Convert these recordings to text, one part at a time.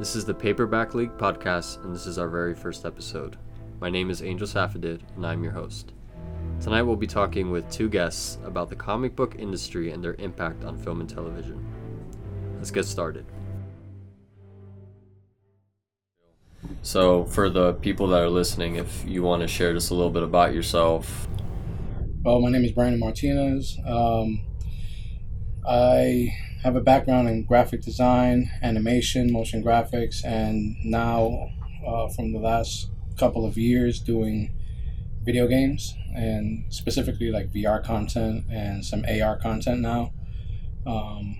This is the Paperback League podcast, and this is our very first episode. My name is Angel Safadid, and I'm your host. Tonight we'll be talking with two guests about the comic book industry and their impact on film and television. Let's get started. So, for the people that are listening, if you want to share just a little bit about yourself. Well, my name is Brandon Martinez. Um, I have a background in graphic design, animation, motion graphics, and now uh, from the last couple of years doing video games and specifically like VR content and some AR content now. Um,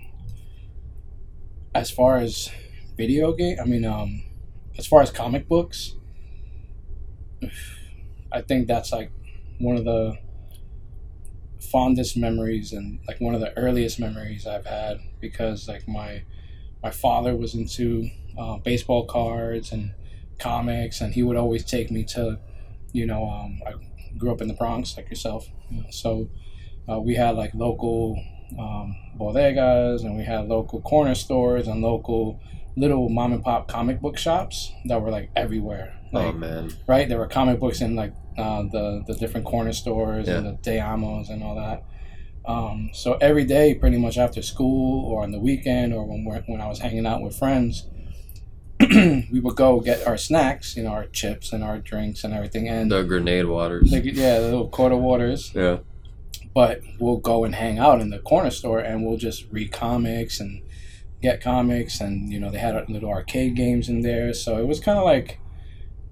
as far as video game, I mean, um, as far as comic books, I think that's like one of the fondest memories and like one of the earliest memories I've had because like my my father was into uh, baseball cards and comics and he would always take me to you know um, I grew up in the Bronx like yourself you know, so uh, we had like local um, bodegas and we had local corner stores and local little mom and pop comic book shops that were like everywhere like, oh man! right there were comic books in like uh, the the different corner stores Yeah. and the Te Amos and all that. Um, so every day, pretty much after school or on the weekend or when we're, when I was hanging out with friends, we would go get our snacks, you know, our chips and our drinks and everything, and The grenade waters. like, yeah, the little quarter waters. Yeah. But we'll go and hang out in the corner store and we'll just read comics and get comics, and you know they had little arcade games in there, so it was kind of like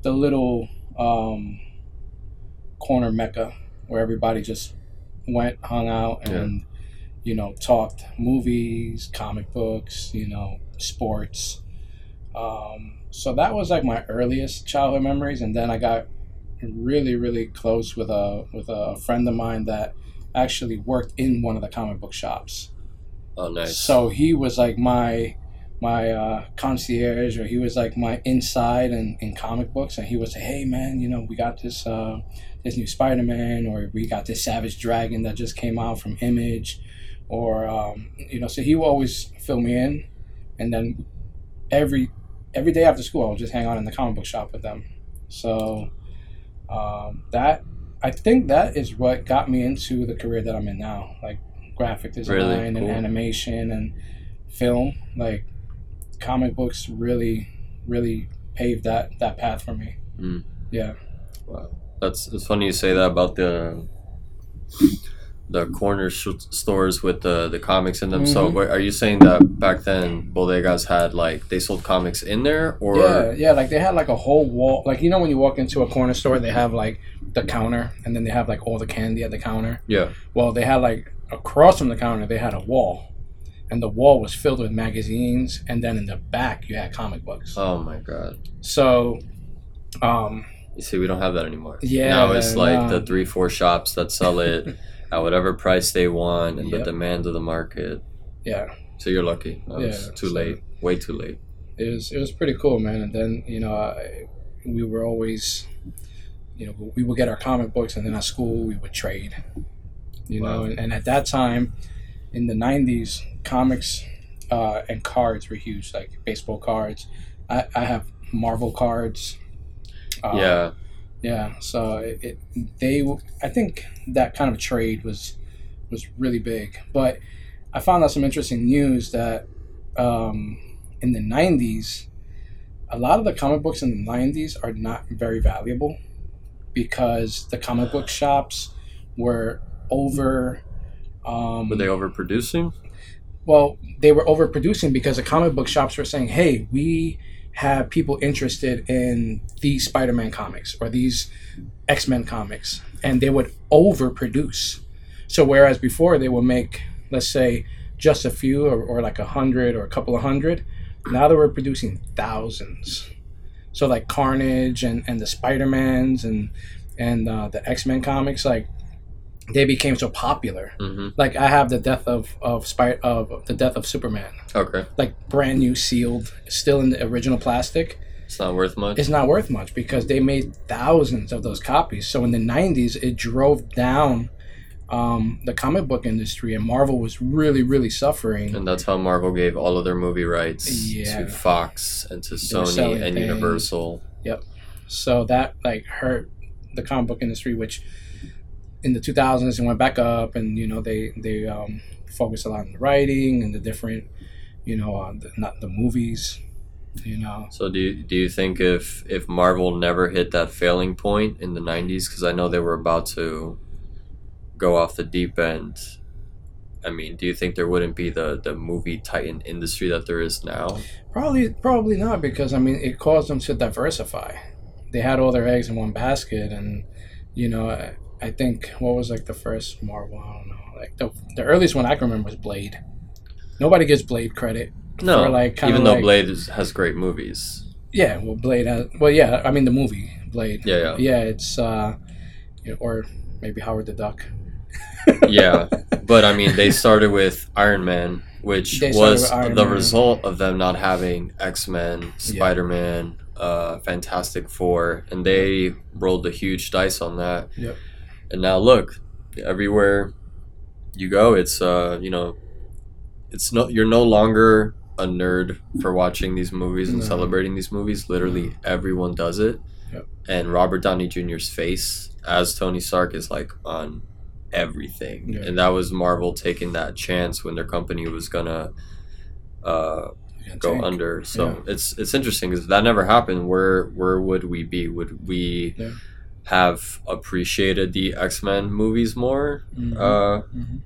the little um, corner mecca where everybody just went, hung out, and you know talked movies, comic books, you know sports. Um, so that was like my earliest childhood memories, and then I got really, really close with a with a friend of mine that actually worked in one of the comic book shops. Oh, nice. So he was like my my uh, concierge, or he was like my inside in, in comic books, and he would say, "Hey man, you know we got this uh, this new Spider Man, or we got this Savage Dragon that just came out from Image, or um, you know." So he would always fill me in, and then every every day after school, I would just hang out in the comic book shop with them. So um, that I think that is what got me into the career that I'm in now, like graphic design Really? and animation and film. Like comic books really, really paved that that path for me. Mm. Yeah. Wow, that's it's funny you say that about the the corner sh- stores with the the comics in them. So, Mhm. what, are you saying that back then bodegas had like they sold comics in there, or yeah, yeah, like they had like a whole wall. Like you know when you walk into a corner store, they have like the counter, and then they have like all the candy at the counter. yeah, Well, they had like across from the counter, they had a wall, and the wall was filled with magazines, and then in the back you had comic books. Oh my god! So, um, You see, we don't have that anymore. Yeah, now it's like the three four shops that sell it at whatever price they want and the demand of the market. yeah, So you're lucky. Yeah, too so- late. Way too late. it was it was pretty cool, man. And then you know, I, we were always, you know, we would get our comic books, and then at school we would trade. You know, and, and at that time, in the '90s, comics uh, and cards were huge, like baseball cards. I, I have Marvel cards. Uh, yeah, Yeah, so it, it they I think that kind of trade was was really big. But I found out some interesting news that um, in the '90s, a lot of the comic books in the '90s are not very valuable because the comic book shops were over. Um, were they overproducing? Well, they were overproducing because the comic book shops were saying, "Hey, we have people interested in these Spider-Man comics or these X-Men comics," and they would overproduce. So whereas before they would make, let's say, just a few or, or like a hundred or a couple of hundred, now they were producing thousands. So like Carnage and, and the Spider-Mans and and uh, the X-Men comics, like they became so popular hmm like I have the death of of Spy of the death of Superman, Okay, like brand new sealed, still in the original plastic. it's not worth much. It's not worth much because they made thousands of those copies. So in the '90s, it drove down um, the comic book industry and Marvel was really, really suffering. And that's how Marvel gave all of their movie rights Yeah. to Fox and to Sony and. Universal. So that like hurt the comic book industry, which in the 2000s it went back up, and you know they they um, focused a lot on the writing and the different, you know, uh, the, not the movies, you know. So do you, do you think if if Marvel never hit that failing point in the 90s cuz I know they were about to go off the deep end I mean, do you think there wouldn't be the the movie titan industry that there is now? Probably, probably not because I mean it caused them to diversify. They had all their eggs in one basket, and you know I, think what was like the first Marvel? I don't know. Like the the earliest one I can remember was Blade. Nobody gives Blade credit. No, For, like, even though like- Blade is, has great movies. Yeah, well, Blade has. Well, yeah, I mean the movie Blade. Yeah, yeah. Yeah, it's uh, or maybe Howard the Duck. Yeah, but I mean, they started with Iron Man, which They was the Man. result of them not having X Men, Spider Man, uh, Fantastic Four, and they rolled a huge dice on that. Yep. And now look, everywhere you go, it's uh, you know, it's no, you're no longer a nerd for watching these movies and No. celebrating these movies. Literally, everyone does it. Yep. And Robert Downey Jr.'s face as Tony Stark is like on everything. Yeah. And that was Marvel taking that chance when their company was gonna uh, go tank. under. So Yeah. it's it's interesting because that never happened. Where where would we be? Would we Yeah. Have appreciated the X Men movies more? Mhm. Uh, Mhm.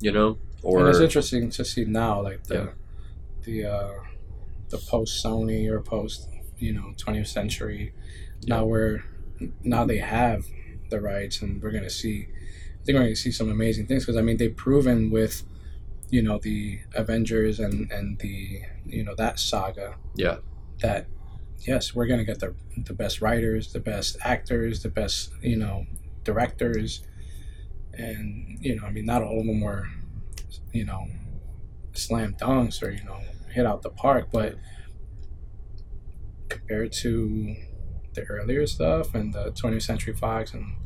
you know, and it's interesting to see now, like the Yeah. the uh, the post Sony or post you know 20th century. Now we're now they have the rights, and we're gonna see. I think we're gonna see some amazing things because I mean they've proven with you know the Avengers and and the you know that saga yeah, that yes we're gonna get the the best writers, the best actors, the best you know directors, and you know I mean not all of them were you know slam dunks or you know hit out the park, but compared to the earlier stuff and the 20th Century Fox and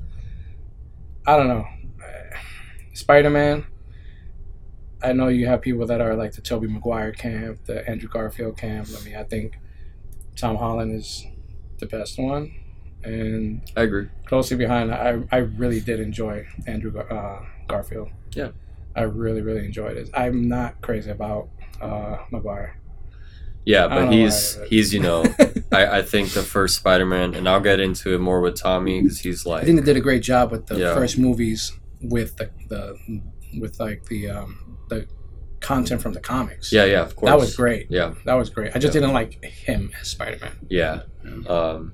I don't know, Spider Man. I know you have people that are like the Tobey Maguire camp, the Andrew Garfield camp. I mean, I think Tom Holland is the best one, and I agree. closely behind, I I really did enjoy Andrew Gar- uh, Garfield. Yeah. I really really enjoyed it. I'm not crazy about uh, Maguire. Yeah, but he's why, but- he's you know I, I think the first Spider Man, and I'll get into it more with Tommy because he's like I think they did a great job with the Yeah. first movies with the, the with like the um, the content from the comics. yeah yeah of course that was great. yeah That was great. I just Yeah. didn't like him as Spider Man. yeah Yeah. um,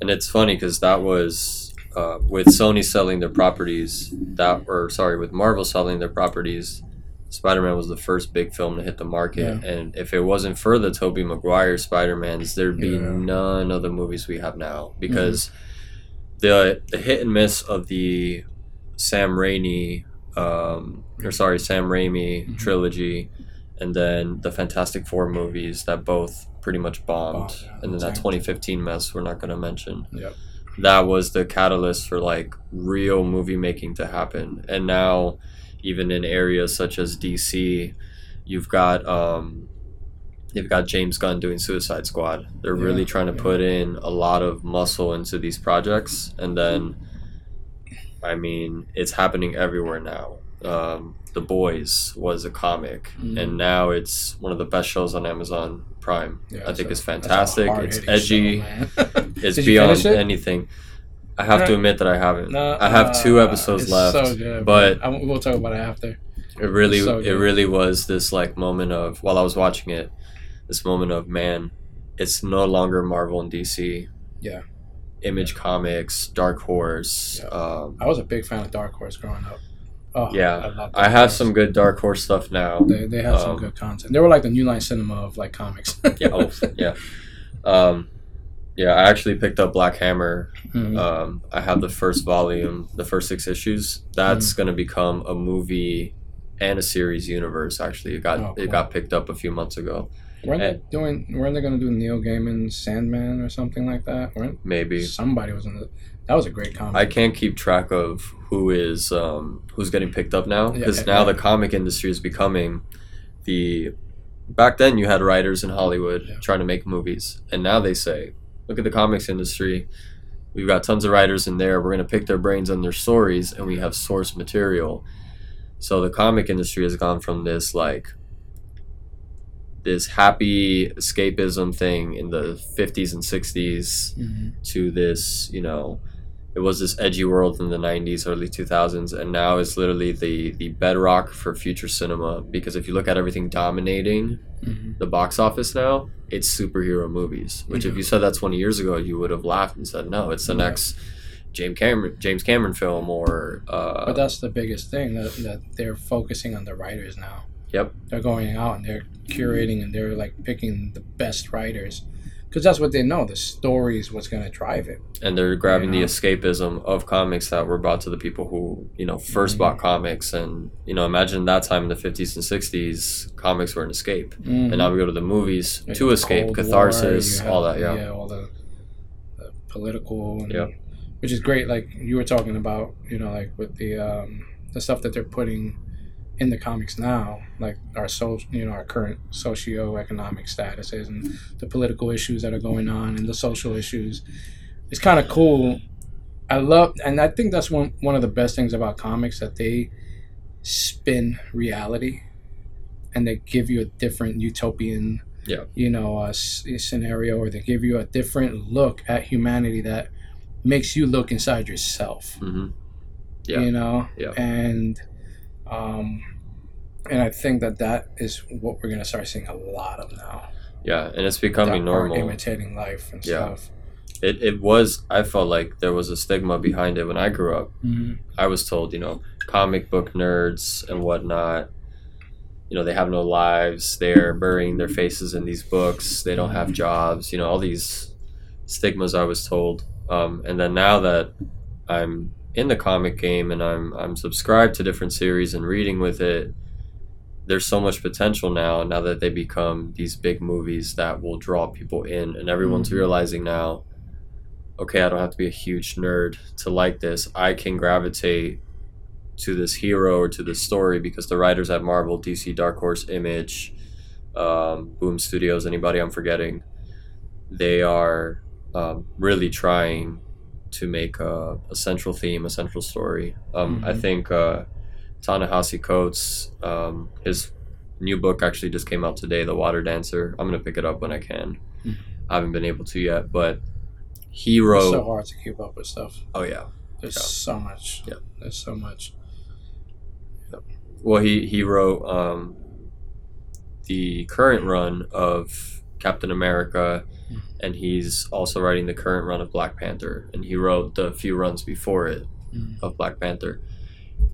and it's funny because that was uh, with Sony selling their properties that or sorry with Marvel selling their properties Spider-Man was the first big film to hit the market and if it wasn't for the Tobey Maguire Spider-Mans there'd be Yeah. Mm-hmm. none of the movies we have now because the the hit and miss of the Sam Raimi um, or sorry Sam Raimi Mhm. trilogy and then the Fantastic Four movies that both pretty much bombed yeah. and then that Tanked. 2015 mess we're not going to mention Yep. that was the catalyst for like real movie making to happen and now even in areas such as dc you've got um you've got james gunn doing suicide squad they're Yeah, really trying to yeah. put in a lot of muscle into these projects and then i mean it's happening everywhere now um, the boys was a comic Mhm. and now it's one of the best shows on amazon prime Yeah, i think so it's fantastic it's edgy show, it's beyond it? anything. I have to admit that I haven't. No, I have two uh, episodes it's left, So good, but- I, we'll talk about it after. it really, so it really was this like moment of while I was watching it, this moment of man, it's no longer Marvel and DC. Yeah. Image Comics, Dark Horse. Yeah. Um, I was a big fan of Dark Horse growing up. Oh, yeah, I, I have some good Dark Horse stuff now. They, they have some um, good content. They were like the New Line Cinema of like comics. Yeah, oh, yeah, um, yeah. I actually picked up Black Hammer Mhm. Um, I have the first volume, the first six issues. That's going to become a movie and a series universe. Actually, it got Oh, cool. it got picked up a few months ago. Weren't And- they doing? Weren't they going to do Neil Gaiman's Sandman or something like that? Weren't maybe somebody was in the? That was a great comic. I can't keep track of who is um, who's getting picked up now because Yeah, now yeah. the comic industry is becoming the. Back then, you had writers in Hollywood Yeah. trying to make movies, and now they say, "Look at the comics industry. We've got tons of writers in there. We're going to pick their brains on their stories, and we have source material." So the comic industry has gone from this like this happy escapism thing in the 50s and 60s Mhm. to this, you know, it was this edgy world in the 90s, early 2000s, and now it's literally the the bedrock for future cinema. Because if you look at everything dominating Mhm. the box office now, it's superhero movies. Which, if Mhm. you said that 20 years ago, you would have laughed and said, "No, it's the Yeah. next James Cameron James Cameron film." Or uh, But that's the biggest thing that, that they're focusing on the writers now. Yep. They're going out and they're curating and they're like picking the best writers because that's what they know. The story is what's going to drive it. and they're grabbing Yeah. the escapism of comics that were brought to the people who you know 1st Mhm. bought comics and you know imagine that time in the 50s and 60s comics were an escape Mhm. and now we go to the movies Like to escape Cold catharsis you have- all that yeah. yeah, all the, the political, and, Yeah. which is great. Like you were talking about, you know, like with the um, the stuff that they're putting in the comics now, like our so you know our current socio-economic statuses and the political issues that are going on and the social issues. It's kind of cool. I love, and I think that's one one of the best things about comics that they spin reality, and they give you a different utopian Yeah. you know, a, s- a scenario, or they give you a different look at humanity that makes you look inside yourself. hmm Yeah. You know, Yeah. and um, and I think that that is what we're gonna start seeing a lot of now. yeah and it's becoming normal imitating life and Yeah. stuff. it, it was i felt like there was a stigma behind it when i grew up hmm i was told you know comic book nerds and whatnot you know they have no lives they're burying their faces in these books they don't have jobs you know all these stigmas i was told um, and then now that i'm in the comic game and i'm i'm subscribed to different series and reading with it there's so much potential now now that they become these big movies that will draw people in and everyone's Mhm. realizing now okay i don't have to be a huge nerd to like this i can gravitate to this hero or to this story because the writers at marvel dc dark horse image um, boom studios anybody i'm forgetting they are um, really trying to make a, a central theme a central story um, i Mhm. think uh, Ta-Nehisi Coates, um, his new book actually just came out today, The Water Dancer. I'm gonna pick it up when I can. Mhm. I haven't been able to yet, but he It's wrote. so hard to keep up with stuff. oh yeah. There's Yeah. so much. Yeah. There's so much. Yep. Well, he he wrote um, the current run of Captain America, Mhm. and he's also writing the current run of Black Panther, and he wrote the few runs before it Mm. of Black Panther.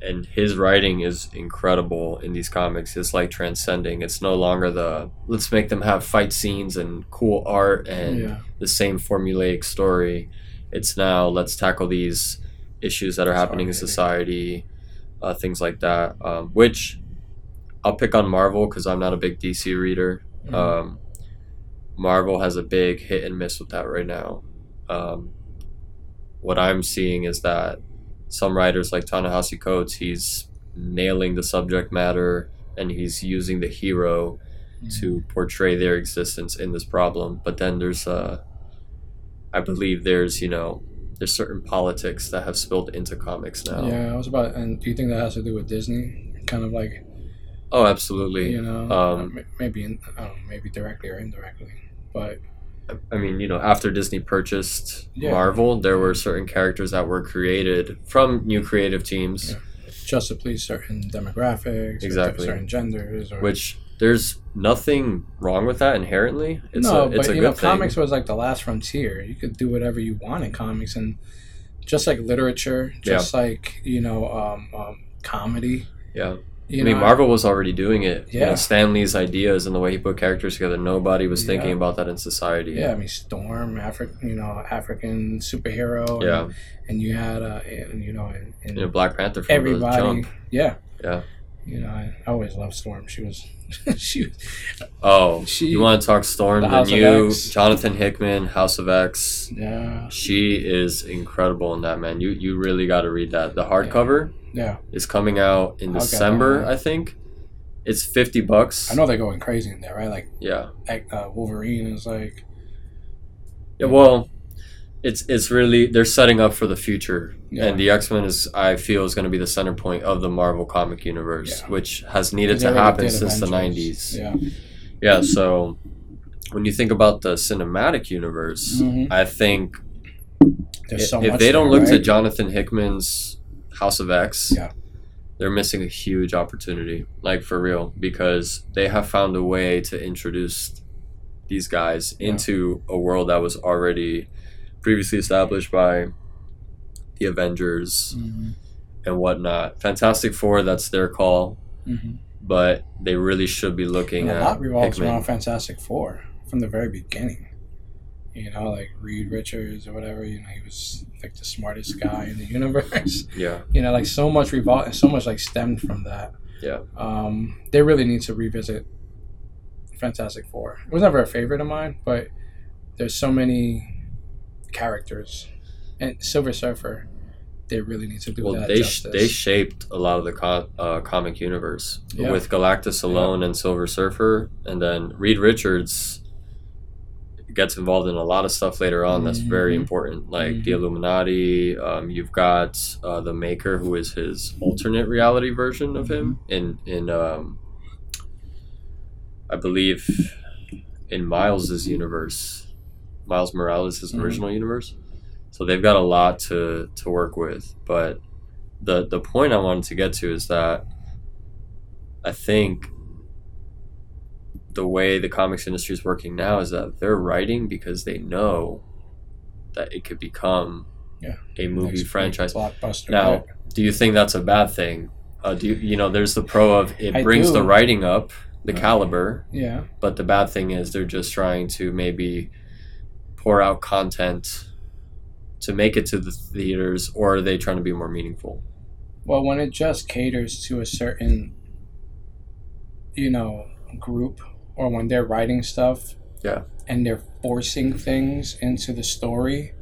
And his writing is incredible in these comics. It's like transcending. It's no longer the let's make them have fight scenes and cool art and yeah. the same formulaic story. It's now let's tackle these issues that are happening in society, uh, things like that. Um, which I'll pick on Marvel because I'm not a big DC reader. Mhm. Um, Marvel has a big hit and miss with that right now. Um, what I'm seeing is that some writers like Ta-Nehisi Coates, he's nailing the subject matter and he's using the hero Mhm. to portray their existence in this problem. But then there's, uh, I believe there's, you know, there's certain politics that have spilled into comics now. Yeah, I was about. And do you think that has to do with Disney? Kind of like Oh, absolutely. you know, Um, uh, maybe in, know, maybe directly or indirectly, but I mean, you know, after Disney purchased Yeah. Marvel, there were certain characters that were created from new creative teams, Yeah. just to please certain demographics, Exactly. certain genders, or which there's nothing wrong with that inherently. It's no, a, it's but a you good know, thing. comics was like the last frontier. You could do whatever you want in comics, and just like literature, just like you know, um, um, comedy. Yeah. You I mean, know, Marvel was already doing it. You know, Yeah. Stan Lee's ideas and the way he put characters together, nobody was thinking about that in society. Yeah, I mean, Storm, African, you know, African superhero. Yeah. and, and you had, uh, and, you know, and, and You know, Black Panther from the everybody, yeah, Yeah. You know, I, I always loved Storm. She was, she, was- Oh, She- you want to talk Storm? The Then you, Jonathan Hickman, House of X. yeah, She is incredible in that man. You you really got to read that. The hardcover yeah. is coming out in I'll December. I think. It's fifty bucks. I know they're going crazy in there, right? Like, Yeah. uh, Wolverine is like, Yeah. Well, it's it's really they're setting up for the future, Yeah. and the X Men is I feel is going to be the center point of the Marvel comic universe, Yeah. which has needed to happen since the nineties. Yeah, Yeah. So when you think about the cinematic universe, Mhm. I think there's so if they don't there, look right? to Jonathan Hickman's House of X, Yeah. they're missing a huge opportunity, like for real, because they have found a way to introduce these guys Yeah. into a world that was already previously established by the Avengers Mhm, and whatnot. Fantastic Four, that's their call, mhm. but they really should be looking And a at lot revolves Hickman. around Fantastic Four from the very beginning. You know, like Reed Richards or whatever. You know, he was like the smartest guy in the universe. Yeah, you know, like so much revol and so much like stemmed from that. Yeah. Um, they really need to revisit Fantastic Four. It was never a favorite of mine, but there's so many characters, and Silver Surfer. They really need to do well, that they sh- they shaped a lot of the co- uh, comic universe Yeah. with Galactus alone and Silver Surfer, and then Reed Richards gets involved in a lot of stuff later on that's very important, like the Mhm. Illuminati. Um, you've got uh, the Maker, who is his alternate reality version of him in in um, I believe in Miles's universe, Miles Morales' Mhm. original universe. So they've got a lot to to work with, but the the point I wanted to get to is that I think the way the comics industry is working now is that they're writing because they know that it could become Yeah. a movie Next franchise. blockbuster. Now, right? Do you think that's a bad thing? Uh, do you, you know? There's the pro of it I brings the writing up, the Right. caliber, yeah, but the bad thing is they're just trying to maybe pour out content to make it to the theaters, or are they trying to be more meaningful? well, when it just caters to a certain, you know, group, or when they're writing stuff, Yeah. and they're forcing things into the story,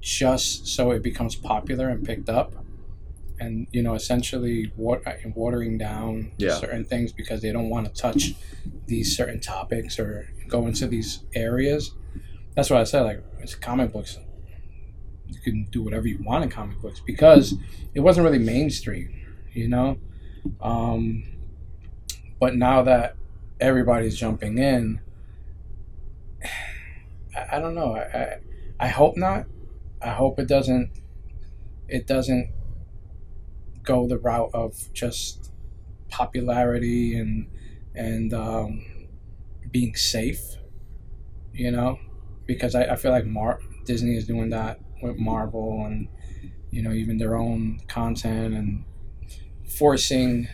just so it becomes popular and picked up, and you know, essentially wat- watering down Yeah. certain things because they don't want to touch these certain topics or go into these areas. That's what I said. Like it's comic books. You can do whatever you want in comic books because it wasn't really mainstream, you know. Um, but now that everybody's jumping in, I, I don't know. I, I I hope not. I hope it doesn't. It doesn't go the route of just popularity and and um, being safe. You know, because I, I feel like Mar- Disney is doing that with Marvel and you know even their own content and forcing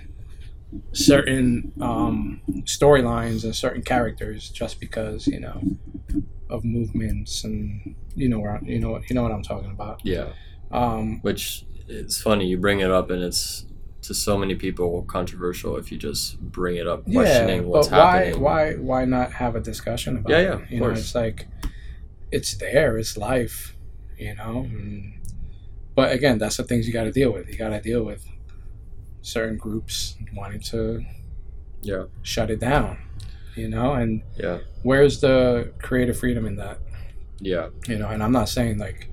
certain um, storylines and certain characters just because you know of movements and you know where you know you know what I'm talking about. Yeah. Um, Which it's funny you bring it up, and it's to so many people controversial if you just bring it up, yeah, questioning what's but why happening. why why not have a discussion about Yeah, it? yeah, of you know, it's like it's there, it's life, you know. And, but again, that's the things you got to deal with. You got to deal with certain groups wanting to Yeah. shut it down, you know. And Yeah. where's the creative freedom in that? Yeah. you know and i'm not saying like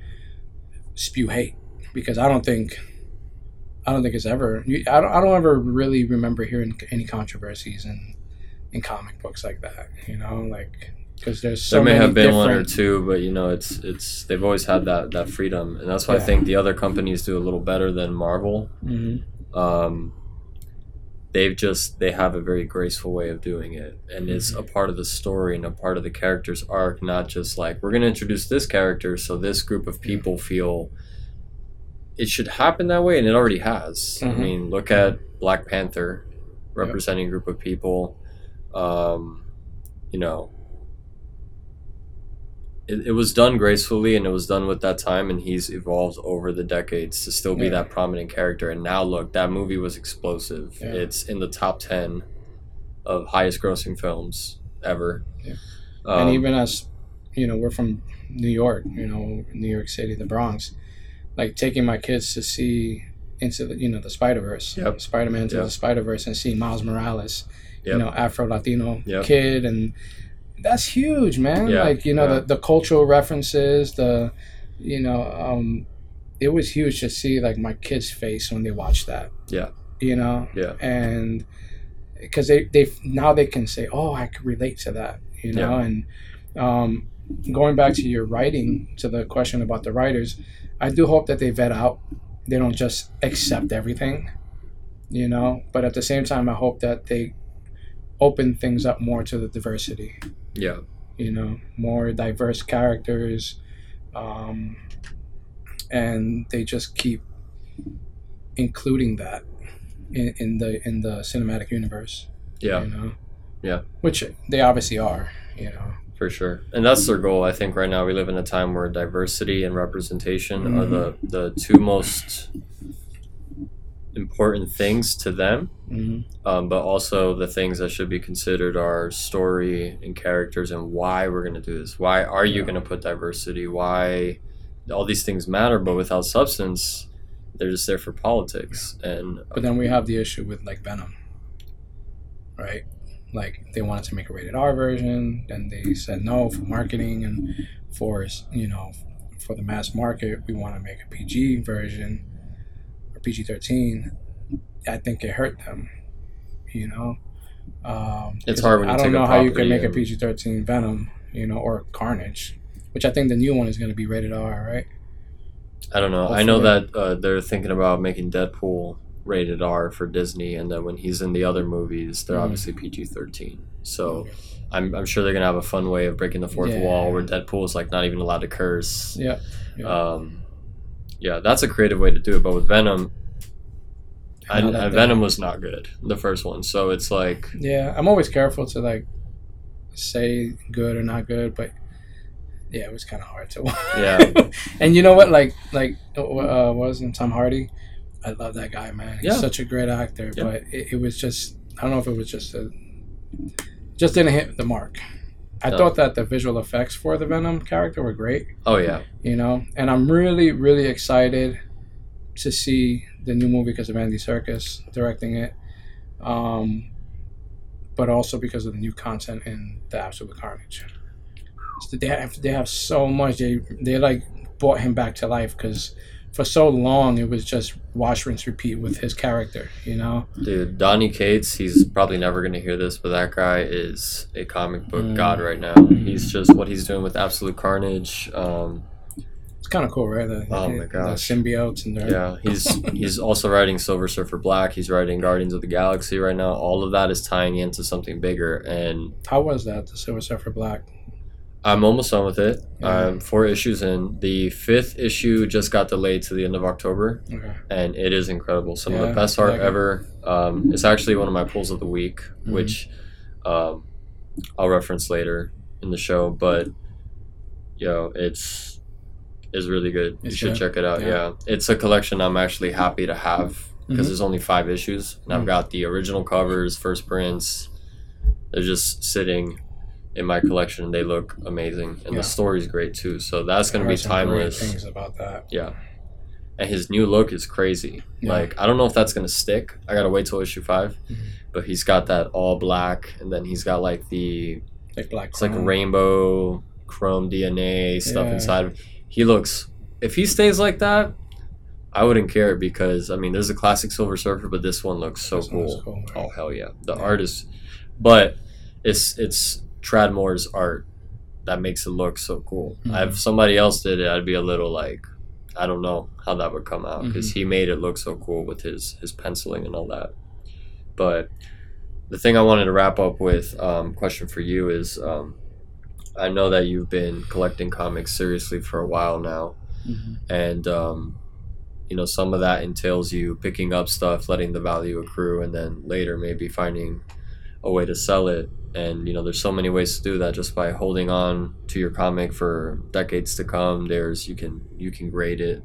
spew hate because i don't think i don't think it's ever i don't, I don't ever really remember hearing any controversies in in comic books like that you know like because there's so there may many have been one or two, but you know, it's it's they've always had that that freedom, and that's why I think the other companies do a little better than Marvel. Mhm. Um, they've just they have a very graceful way of doing it, and it's a part of the story and a part of the character's arc, not just like we're gonna introduce this character, so this group of people feel it should happen that way, and it already has. I Mhm. mean, look at Black Panther representing a group of people. Um, you know, it, it was done gracefully and it was done with that time and he's evolved over the decades to still be Yeah. that prominent character and now look that movie was explosive Yeah. it's in the top 10 of highest grossing films ever Yeah. Um, and even as you know we're from new york you know new york city the bronx like taking my kids to see into the you know the spider-verse Yep. spider-man to Yep. the spider-verse and see miles morales Yep. you know afro latino Yep. kid and that's huge man. Yeah, like you know yeah. the, the cultural references the you know um it was huge to see like my kids face when they watched that. Yeah. you know? Yeah. and because they they now they can say oh i could relate to that you know? And um going back to your writing to the question about the writers i do hope that they vet out. They don't just accept everything you know? But at the same time i hope that they open things up more to the diversity yeah. You know more diverse characters um, and they just keep including that in, in the in the cinematic universe. Yeah. You know? Yeah. which they obviously are you know. For sure. And that's their goal i think right now. We live in a time where diversity and representation are the the two most important things to them hmm um, but also the things that should be considered are story and characters and why we're going to do this. Why are you Yeah. going to put diversity? Why all these things matter but without substance they're just there for politics. And but then we have the issue with like venom right? Like they wanted to make a rated r version then they said no for marketing and for you know for the mass market we want to make a pg version or pg-13 i think it hurt them you know? Um, It's hard when i don't know how you can make a pg-13 venom you know or carnage which i think the new one is going to be rated r right? I don't know. I know that uh, they're thinking about making deadpool rated r for disney and then when he's in the other movies they're Mhm. obviously pg-13 so I'm, I'm sure they're gonna have a fun way of breaking the fourth Yeah. wall where deadpool is like not even allowed to curse. Yeah Yeah. um, yeah that's a creative way to do it but with venom I, I- venom was not good the first one so it's like Yeah, I'm always careful to like say good or not good, but yeah, it was kind of hard to. Yeah. and you know what? Like, like uh, wasn't Tom Hardy? I love that guy, man. He's Yeah. such a great actor, Yeah. but it, it was just I don't know if it was just a just didn't hit the mark. I thought that the visual effects for the Venom character were great, oh yeah you know, and I'm really, really excited to see the new movie because of Andy Serkis directing it, um, but also because of the new content in the Absolute Carnage. So they have they have so much. They they like brought him back to life because for so long it was just wash rinse repeat with his character. You know. dude donny cates he's probably never gonna hear this but that guy is a comic book Mm. god right now he's just what he's doing with absolute carnage um, It's kind of cool, right? The, Oh my the symbiotes and their Yeah, he's he's also writing Silver Surfer Black. He's writing Guardians of the Galaxy right now. All of that is tying into something bigger, and How was that? The Silver Surfer Black. I'm almost done with it. Yeah. I'm four issues in. The fifth issue just got delayed to the end of October, Okay. and it is incredible. Some of the best art like it. ever. Um, it's actually one of my pulls of the week, Mhm. which um, I'll reference later in the show. But yo, it's is really good. You should good? check it out. Yeah. Yeah. it's a collection I'm actually happy to have because Mhm. there's only five issues, and I've Mhm. got the original covers, first prints. They're just sitting in my collection. They look amazing, and Yeah. the story's great too. So that's gonna be heard some great timeless. Things about that. Yeah. And his new look is crazy. Yeah. Like I don't know if that's gonna stick. I gotta wait till issue 5 Mhm. But he's got that all black, and then he's got like the Like Black. it's like rainbow chrome DNA stuff Yeah. inside. He looks. If he stays like that, I wouldn't care because I mean, there's a classic Silver Surfer, but this one looks so This cool. cool, Oh hell yeah, the Yeah. art is, but it's it's Tradd Moore's art that makes it look so cool. Mhm. If somebody else did it, I'd be a little like, I don't know how that would come out because Mm-hmm. he made it look so cool with his his penciling and all that. But the thing I wanted to wrap up with, um, question for you is, um, I know that you've been collecting comics seriously for a while now, Mhm. and um, you know some of that entails you picking up stuff letting the value accrue and then later maybe finding a way to sell it and you know there's so many ways to do that just by holding on to your comic for decades to come. There's you can you can grade it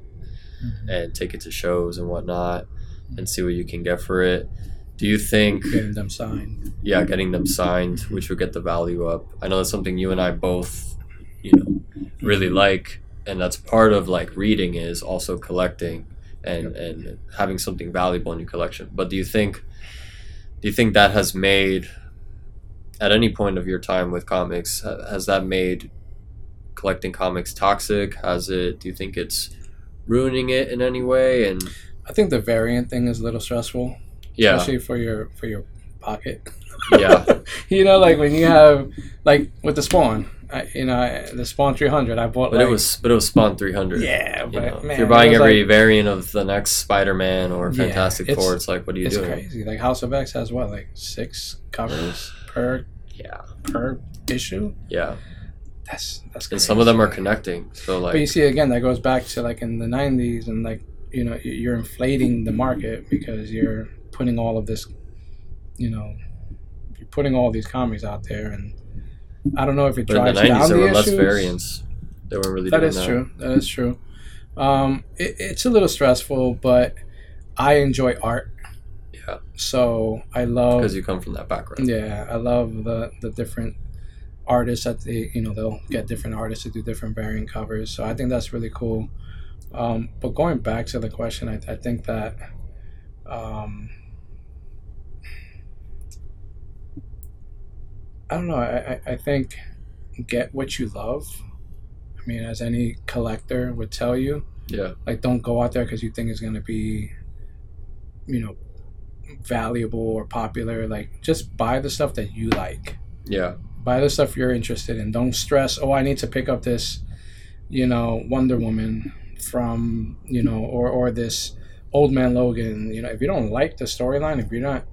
mm-hmm. and take it to shows and whatnot mm-hmm. and see what you can get for it. Do you think Getting them signed. yeah getting them signed mm-hmm. which would get the value up. I know that's something you and i both you know really like and that's part of like reading is also collecting and and having something valuable in your collection. But do you think do you think that has made at any point of your time with comics has that made collecting comics toxic? Has it do you think it's ruining it in any way? And I think the variant thing is a little stressful, yeah. Especially for your for your pocket. yeah. You know, like when you have like with the Spawn, I, you know, the Spawn 300. I bought. but like, it was but it was spawn 300 yeah, You but know, man, if you're buying every like- variant of the next Spider-Man or Yeah, Fantastic it's- Four, it's like, what are you do? it's doing? crazy. Like House of X has what, like six covers per Yeah, per issue. yeah, That's that's. and some of them are connecting. So like, But you see, again, that goes back to like in the '90s, and like you know, you- you're inflating the market because you're putting all of this, you know, you're putting all these comics out there, and I don't know if it but drives the '90s down there the were less issues. variants. They weren't really That is that. true. That is true. Um, it, it's a little stressful, but I enjoy art, Yeah, so I love. because you come from that background. Yeah, I love the the different artists that they you know they'll get different artists to do different variant covers. So I think that's really cool. Um, but going back to the question, I, I think that um, I don't know. I, I, think get what you love. I mean, as any collector would tell you, Yeah, like don't go out there because you think it's going to be you know valuable or popular like just buy the stuff that you like yeah, buy the stuff you're interested in don't stress oh i need to pick up this you know wonder woman from you know or or this old man logan you know if you don't like the storyline if you're not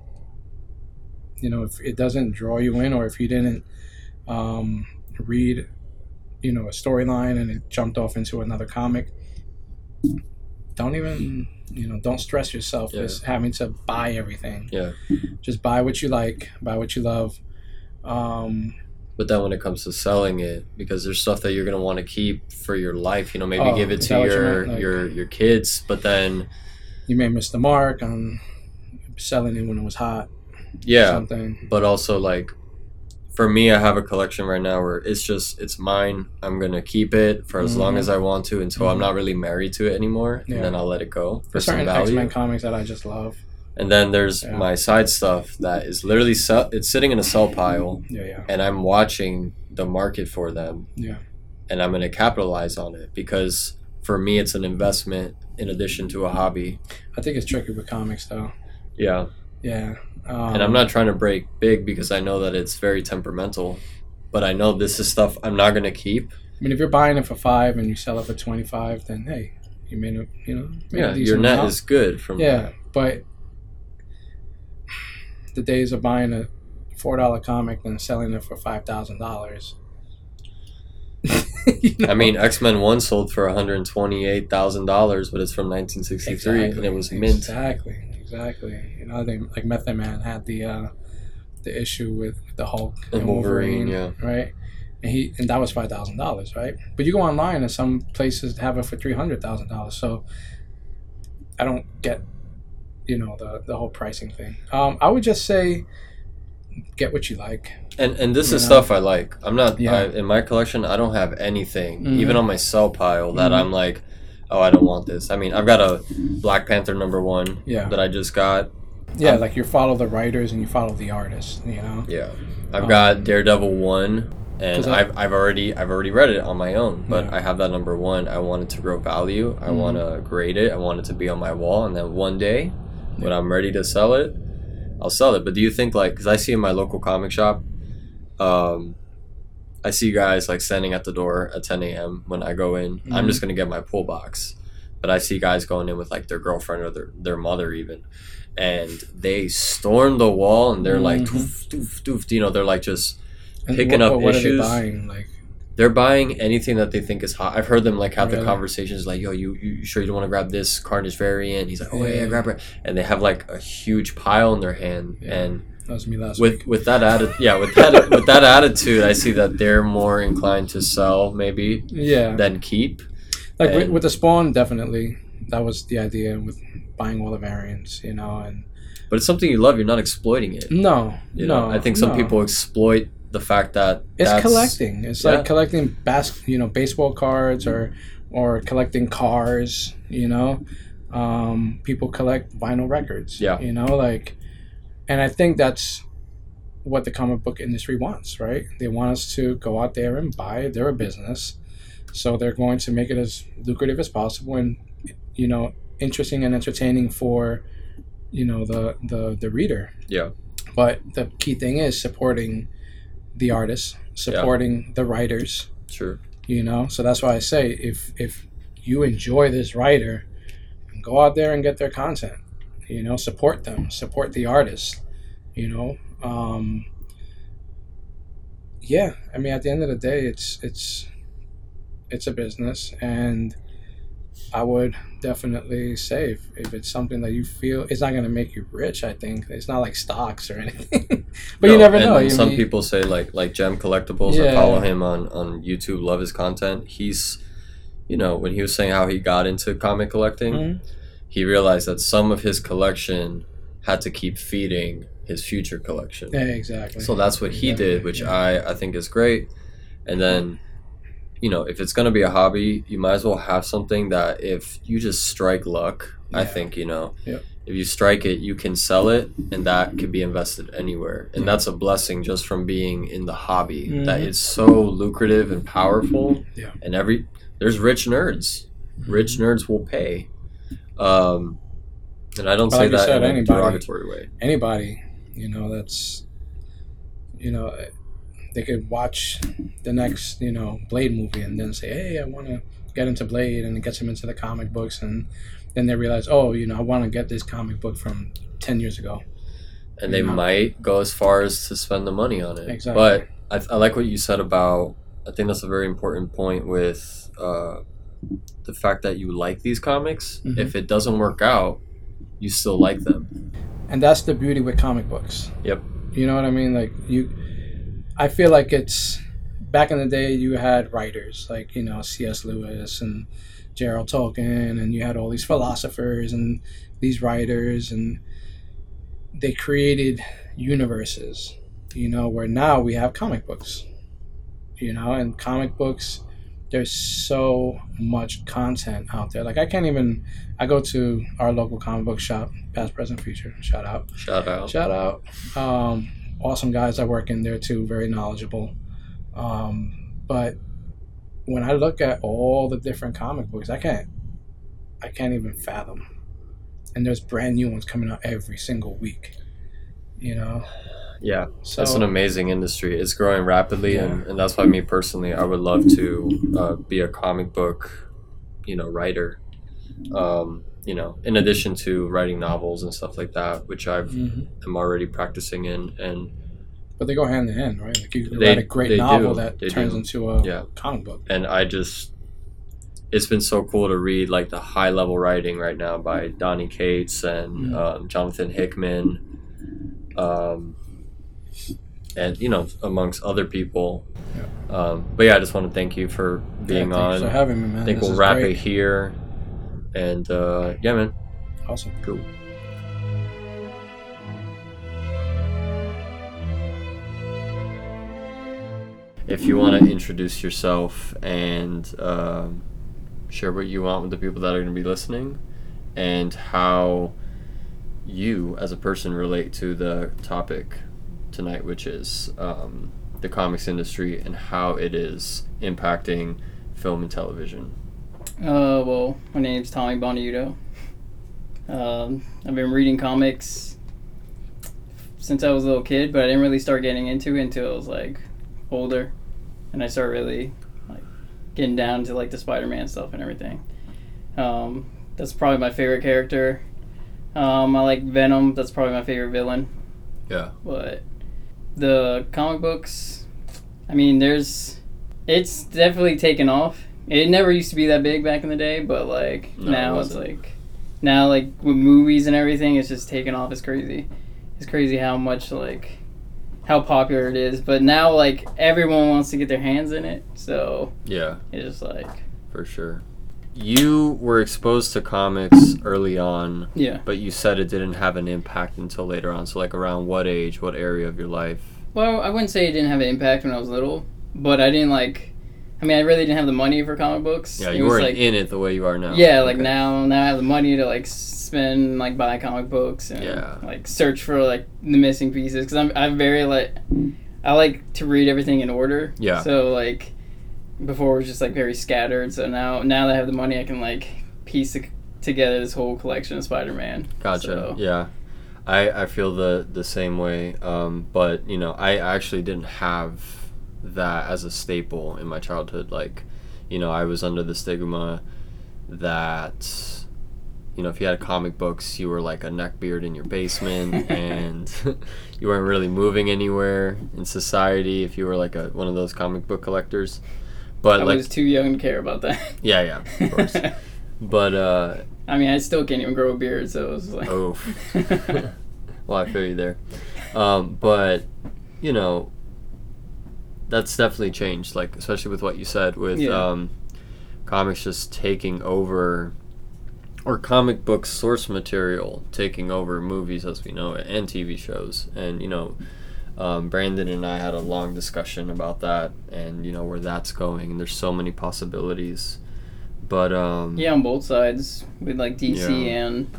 you know if it doesn't draw you in or if you didn't um, read you know a storyline and it jumped off into another comic don't even you know don't stress yourself Yeah. with having to buy everything yeah. just buy what you like buy what you love um, But then when it comes to selling it, because there's stuff that you're gonna want to keep for your life, you know, maybe Oh, give it to what you your? Like- your your kids, but then you may miss the mark on selling it when it was hot. Yeah, something. but also like for me i have a collection right now where it's just it's mine i'm gonna keep it for as long Mhm. as i want to until i'm Mhm. not really married to it anymore Yeah. and then i'll let it go for There's some certain value Men comics that I just love. and then there's Yeah. my side stuff that is literally sell- it's sitting in a sell pile Yeah, yeah, and i'm watching the market for them yeah. and i'm gonna capitalize on it because for me it's an investment in addition to a hobby I think it's tricky with comics though. yeah Yeah. Um, and I'm not trying to break big because I know that it's very temperamental, but I know this is stuff I'm not gonna keep. I mean, if you're buying it for five and you sell it for twenty five, then hey, you made a you know. Yeah, your net amount. is good from Yeah, but the days of buying a four dollar comic and selling it for five thousand dollars. I mean, X Men One sold for 128 thousand dollars, but it's from 1963 and it was mint. Exactly, exactly. You know, they, like Method Man had the uh, the issue with the Hulk And Wolverine, yeah. right. And he and that was five thousand dollars, right? But you go online and some places have it for three hundred thousand dollars. So I don't get, you know, the the whole pricing thing. Um, I would just say, get what you like. And and this is know? stuff I like. I'm not Yeah. I, in my collection. I don't have anything, Mhm. even on my sell pile, that Mhm. I'm like, oh, I don't want this. I mean, I've got a Black Panther number one Yeah, that I just got. yeah. I'm- like you follow the writers and you follow the artists. You know. Yeah, I've Um, got Daredevil one, and I- I've, I've already I've already read it on my own. But Yeah. I have that number one. I want it to grow value. I Mhm. want to grade it. I want it to be on my wall, and then one day, when I'm ready to sell it, I'll sell it. But do you think like because I see in my local comic shop, um, I see guys like standing at the door at 10 a.m. when I go in. I'm Mhm. just gonna get my pull box, but I see guys going in with like their girlfriend or their their mother even. And they storm the wall and they're like, Mhm. doof, doof, doof, you know, they're like just And Picking what, up what issues. Are they buying? Like they're buying anything that they think is hot. I've heard them like have the conversations like, "Yo, you you sure you don't want to grab this Carnage variant?" He's like, "Oh yeah, Yeah. grab it," and they have like a huge pile in their hand, Yeah. and That was me last week. with with that atti- yeah with that with that attitude i see that they're more inclined to sell maybe Yeah, than keep like with, and- with the spawn, definitely that was the idea with buying all the variants, you know. And but it's something you love you're not exploiting it no, you no, know i think some no. people exploit the fact that It's that's- collecting. It's Yeah. like collecting bas- you know, baseball cards or or collecting cars. You know, um, people collect vinyl records. Yeah. you know, like, and I think that's what the comic book industry wants, right? They want us to go out there and buy. They're a business, so they're going to make it as lucrative as possible and you know interesting and entertaining for you know the the the reader. Yeah. But the key thing is supporting the artists supporting the writers. Sure. You know? So that's why i say if if you enjoy this writer go out there and get their content you know support them support the artists you know um yeah i mean at the end of the day it's it's it's a business and i would definitely say if, if it's something that you feel it's not going to make you rich i think it's not like stocks or anything but you never know You some mean- people say like like Gem Collectibles. I follow him on on YouTube. Love his content. He's, you know, when he was saying how he got into comic collecting, Mhm. He realized that some of his collection had to keep feeding his future collection. yeah exactly So that's what he did, which Yeah. I I think is great. And then, you know, if it's gonna be a hobby, you might as well have something that if you just strike luck, I think you know, Yep. if you strike it, you can sell it, and that could be invested anywhere, and Yeah. that's a blessing just from being in the hobby. That Mhm. it's so lucrative and powerful, Yeah. and every there's rich nerds. Rich nerds will pay. Um, and I don't But say like that said, in a derogatory way. anybody you know that's you know they could watch the next you know blade movie and then say hey i want to get into blade and it gets them into the comic books and then they realize oh you know i want to get this comic book from 10 years ago and they Yeah. might go as far as to spend the money on it. Exactly. But I, I like what you said about. I think that's a very important point with uh, the fact that you like these comics. Mhm. If it doesn't work out, you still like them. and that's the beauty with comic books Yep. you know what i mean like you i feel like it's back in the day you had writers like you know cs lewis and gerald tolkien and you had all these philosophers and these writers and they created universes you know where now we have comic books you know and comic books there's so much content out there like i can't even i go to our local comic book shop past present future shout out Shout out. Shout out. Um, awesome guys that work in there too, very knowledgeable. Um, but when I look at all the different comic books, I can't, I can't even fathom. And there's brand new ones coming out every single week. You know, Yeah, so it's an amazing industry. It's growing rapidly, Yeah. and, and that's why me personally, I would love to uh, be a comic book, you know, writer. Um, you know, in addition to writing novels and stuff like that, which I've Mhm. am already practicing in, and but they go hand in hand, right? Like you They- write a great novel do. that They turns do. into a Yeah. comic book. and I just it's been so cool to read like the high level writing right now by Donny Cates and Mm. um, Jonathan Hickman, um, and you know amongst other people. Um, but yeah, I just want to thank you for being yeah, thanks on. for having me, man. I think This we'll wrap great. it here, and uh, yeah, man, Awesome. cool. If you want to introduce yourself and um, share what you want with the people that are going to be listening, and how you as a person relate to the topic tonight, which is um, the comics industry and how it is impacting film and television. Uh, well, my name's Tommy Boniuto. Um, I've been reading comics since I was a little kid, but I didn't really start getting into it until I was like older, and I started really like getting down to like the Spider-Man stuff and everything. Um, that's probably my favorite character. Um, I like Venom. That's probably my favorite villain. Yeah. But the comic books, I mean, there's it's definitely taken off. It never used to be that big back in the day, but like No, it now it's like now like with movies and everything, it's just taken off. It's crazy, it's crazy how much like how popular it is. But now like everyone wants to get their hands in it, so Yeah, it's just like for sure. You were exposed to comics early on, yeah. but you said it didn't have an impact until later on. So, like, around what age, what area of your life? Well, I wouldn't say it didn't have an impact when I was little, but I didn't like. I mean, I really didn't have the money for comic books. Yeah, you weren't like, in it the way you are now. Yeah, like Okay. now, now I have the money to like spend, like buy comic books and Yeah. like search for like the missing pieces because I'm I'm very like I like to read everything in order. Yeah. So like before it was just like very scattered. So now now that I have the money, I can like piece it together this whole collection of Spider-Man. Gotcha. So- Yeah, I I feel the the same way. Um, but you know, I actually didn't have that as a staple in my childhood. Like, you know, I was under the stigma that you know if you had comic books, you were like a neckbeard in your basement, and you weren't really moving anywhere in society if you were like a one of those comic book collectors. But I like, was too young to care about that. yeah, yeah, of course. but uh, I mean, I still can't even grow a beard, so it was like. Oh. well, I feel you there. Um, but, you know, that's definitely changed, like, especially with what you said, with Yeah. um, comics just taking over, or comic book source material taking over movies as we know it, and TV shows. And, you know, um, Brandon and I had a long discussion about that and, you know, where that's going. And there's so many possibilities. But, um, yeah, on both sides with like DC Yeah. and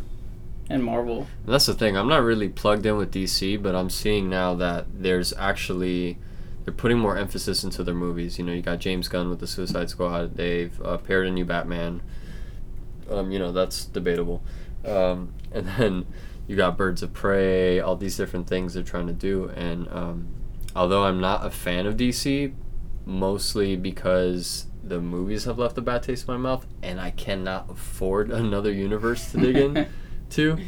and Marvel. And that's the thing. I'm not really plugged in with DC, but I'm seeing now that there's actually they're putting more emphasis into their movies. You know, you got James Gunn with the Suicide Squad. They've uh, paired a new Batman. Um, you know, that's debatable. Um, and then you got Birds of Prey. All these different things they're trying to do. And um, although I'm not a fan of DC, mostly because the movies have left a bad taste in my mouth, and I cannot afford another universe to dig in to.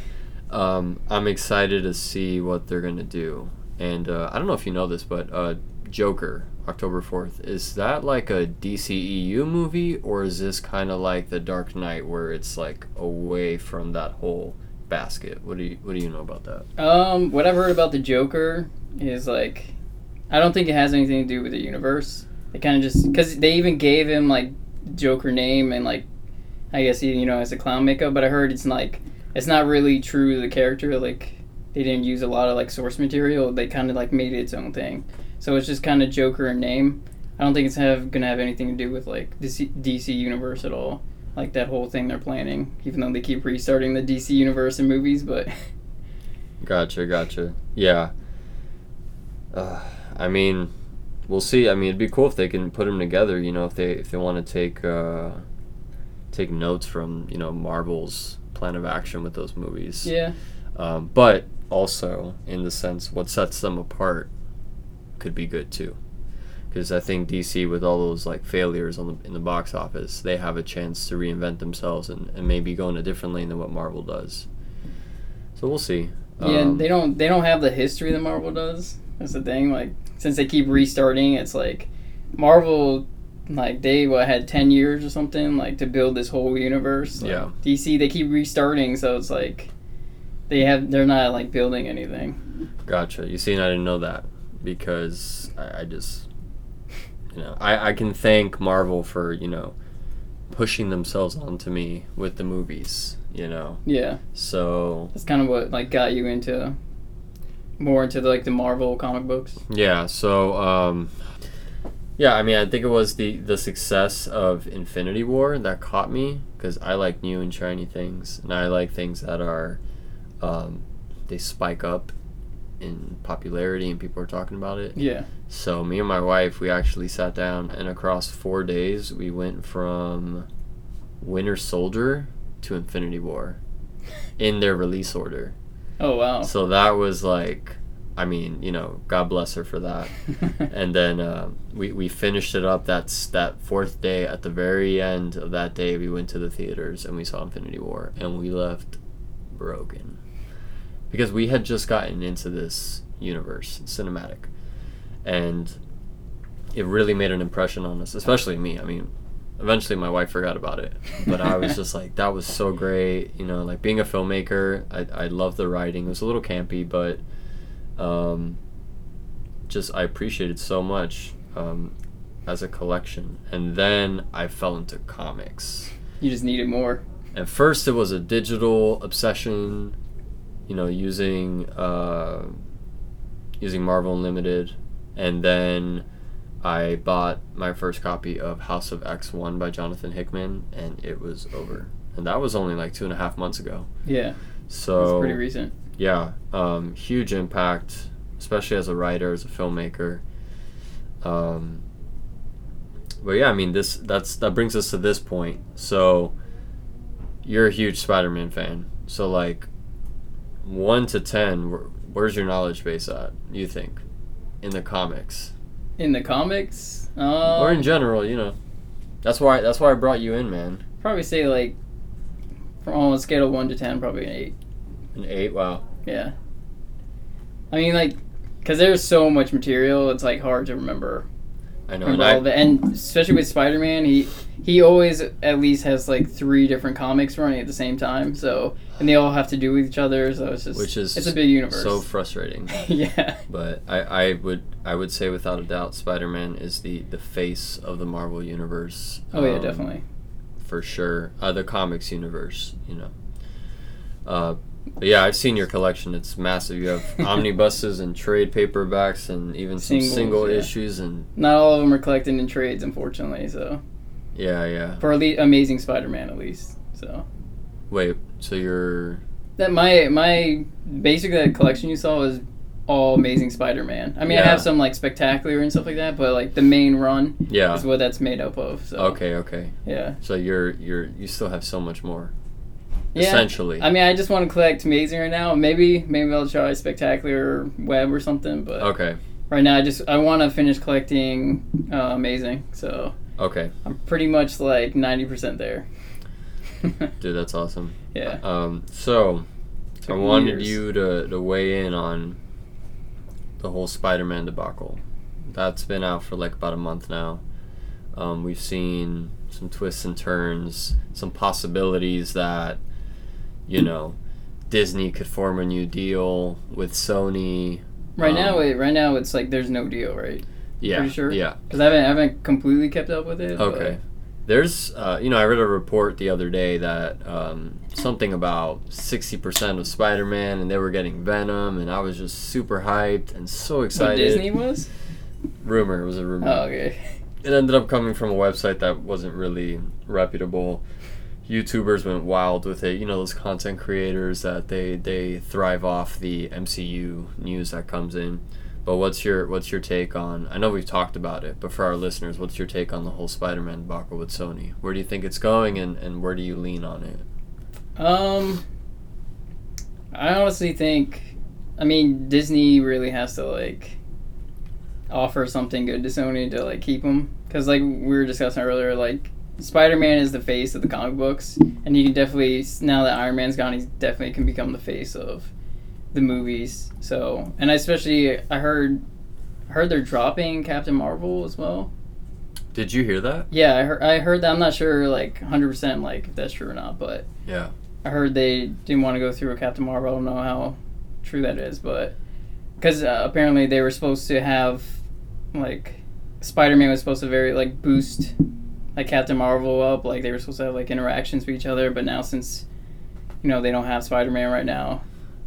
Um, I'm excited to see what they're gonna do, and uh, I don't know if you know this, but uh, Joker, October fourth, is that like a DCEU movie, or is this kind of like the Dark Knight, where it's like away from that whole basket? What do you What do you know about that? Um, what I've heard about the Joker is like, I don't think it has anything to do with the universe. It kind of just because they even gave him like Joker name and like, I guess you know has a clown makeup. But I heard it's like it's not really true to the character. Like they didn't use a lot of like source material. They kind of like made it its own thing. So it's just kind of Joker name. I don't think it's have gonna have anything to do with like DC, DC universe at all. Like that whole thing they're planning, even though they keep restarting the DC universe in movies, but. Gotcha, gotcha. Yeah. Uh, I mean, we'll see. I mean, it'd be cool if they can put them together. You know, if they if they want to take uh, take notes from you know Marvel's plan of action with those movies. Yeah. Um, but also in the sense, what sets them apart could be good too. Because I think DC, with all those like failures on the in the box office, they have a chance to reinvent themselves and, and maybe go in a different lane than what Marvel does. So we'll see. Yeah, Um, they don't they don't have the history that Marvel does. That's the thing. Like since they keep restarting, it's like Marvel like they what had 10 years or something like to build this whole universe. Like, Yeah. DC they keep restarting, so it's like they have they're not like building anything. Gotcha. You see, and I didn't know that because I, I just, you know, I, I can thank Marvel for, you know, pushing themselves onto me with the movies, you know. Yeah. So, That's kind of what like got you into more into like the Marvel comic books. yeah, so, um, yeah, I mean, I think it was the, the success of Infinity War that caught me because I like new and shiny things, and I like things that are, um, they spike up in popularity and people are talking about it. Yeah. So me and my wife, we actually sat down and across four days, we went from Winter Soldier to Infinity War in their release order. Oh wow. So that was like, I mean, you know, God bless her for that. and then uh, we we finished it up. That's that fourth day. At the very end of that day, we went to the theaters and we saw Infinity War, and we left broken because we had just gotten into this universe, cinematic, and it really made an impression on us, especially me. I mean, eventually my wife forgot about it, but I was just like, that was so great. You know, like being a filmmaker, I I love the writing. It was a little campy, but um, just I appreciated so much um, as a collection, and then I fell into comics. You just needed more. At first, it was a digital obsession, you know, using uh, using Marvel Unlimited, and then I bought my first copy of House of X One by Jonathan Hickman, and it was over. And that was only like two and a half months ago. Yeah, So it's pretty recent. yeah, um, huge impact, especially as a writer, as a filmmaker. Um, but yeah, I mean, this that's that brings us to this point. So, you're a huge Spider-Man fan. So, like, one to ten, where, where's your knowledge base at? You think, in the comics In the comics, um, or in general? You know, that's why that's why I brought you in, man. probably say like from on a scale of one to ten, probably an eight. An eight. Wow. Yeah. I mean, like, because there's so much material, it's like hard to remember, I know. And I. And especially with Spider-Man, he he always at least has like three different comics running at the same time. So and they all have to do with each other. So it's just which is it's a big universe. so frustrating. yeah. But I, I would I would say without a doubt Spider Man is the, the face of the Marvel universe. Oh yeah, um, definitely. For sure. Uh, the comics universe, you know. Uh, yeah, I've seen your collection. It's massive. You have omnibuses and trade paperbacks and even some Singles, single yeah. issues and Not all of them are collected in trades, unfortunately. So yeah, yeah. for at least Amazing Spider-Man, at least. So Wait, so you're that my my basically that uh, collection you saw was all Amazing Spider-Man. I mean, I Yeah. have some like spectacular and stuff like that, but like the main run yeah. is what that's made up of. So Okay, okay. yeah, So you're you're you still have so much more. Yeah. Essentially. I mean, I just want to collect Amazing right now. Maybe maybe I'll try Spectacular Web or something, but okay. right now I just I want to finish collecting uh, Amazing. So Okay. I'm pretty much like ninety percent there. Dude, that's awesome. yeah. Um, so I Took wanted years. you to, to weigh in on the whole Spider-Man debacle. That's been out for like about a month now. Um, we've seen some twists and turns, some possibilities that, you know, Disney could form a new deal with Sony. Right Um, now, it, right now it's like there's no deal, right? Yeah, Pretty sure? yeah. Because I haven't I haven't completely kept up with it. but- Okay. There's, uh, you know, I read a report the other day that um, something about 60% of Spider Man and they were getting Venom, and I was just super hyped and so What excited. Disney was? Rumor, it was a rumor. Oh, okay. It ended up coming from a website that wasn't really reputable. YouTubers went wild with it. You know, those content creators that they, they thrive off the MCU news that comes in. But what's your what's your take on? I know we've talked about it, but for our listeners, what's your take on the whole Spider-Man debacle with Sony? Where do you think it's going, and, and where do you lean on it? Um, I honestly think, I mean, Disney really has to like offer something good to Sony to like keep them because, like we were discussing earlier, like Spider-Man is the face of the comic books, and he can definitely now that Iron Man's gone, he definitely can become the face of the movies. So, and I especially I heard, heard they're dropping Captain Marvel as well. Did you hear that? Yeah, I heard. I heard that. I'm not sure, like, hundred percent, like if that's true or not, but Yeah. I heard they didn't want to go through a Captain Marvel. I don't know how true that is, but because uh, apparently they were supposed to have like Spider-Man was supposed to very like boost like Captain Marvel up. Like they were supposed to have like interactions with each other, but now since you know they don't have Spider-Man right now,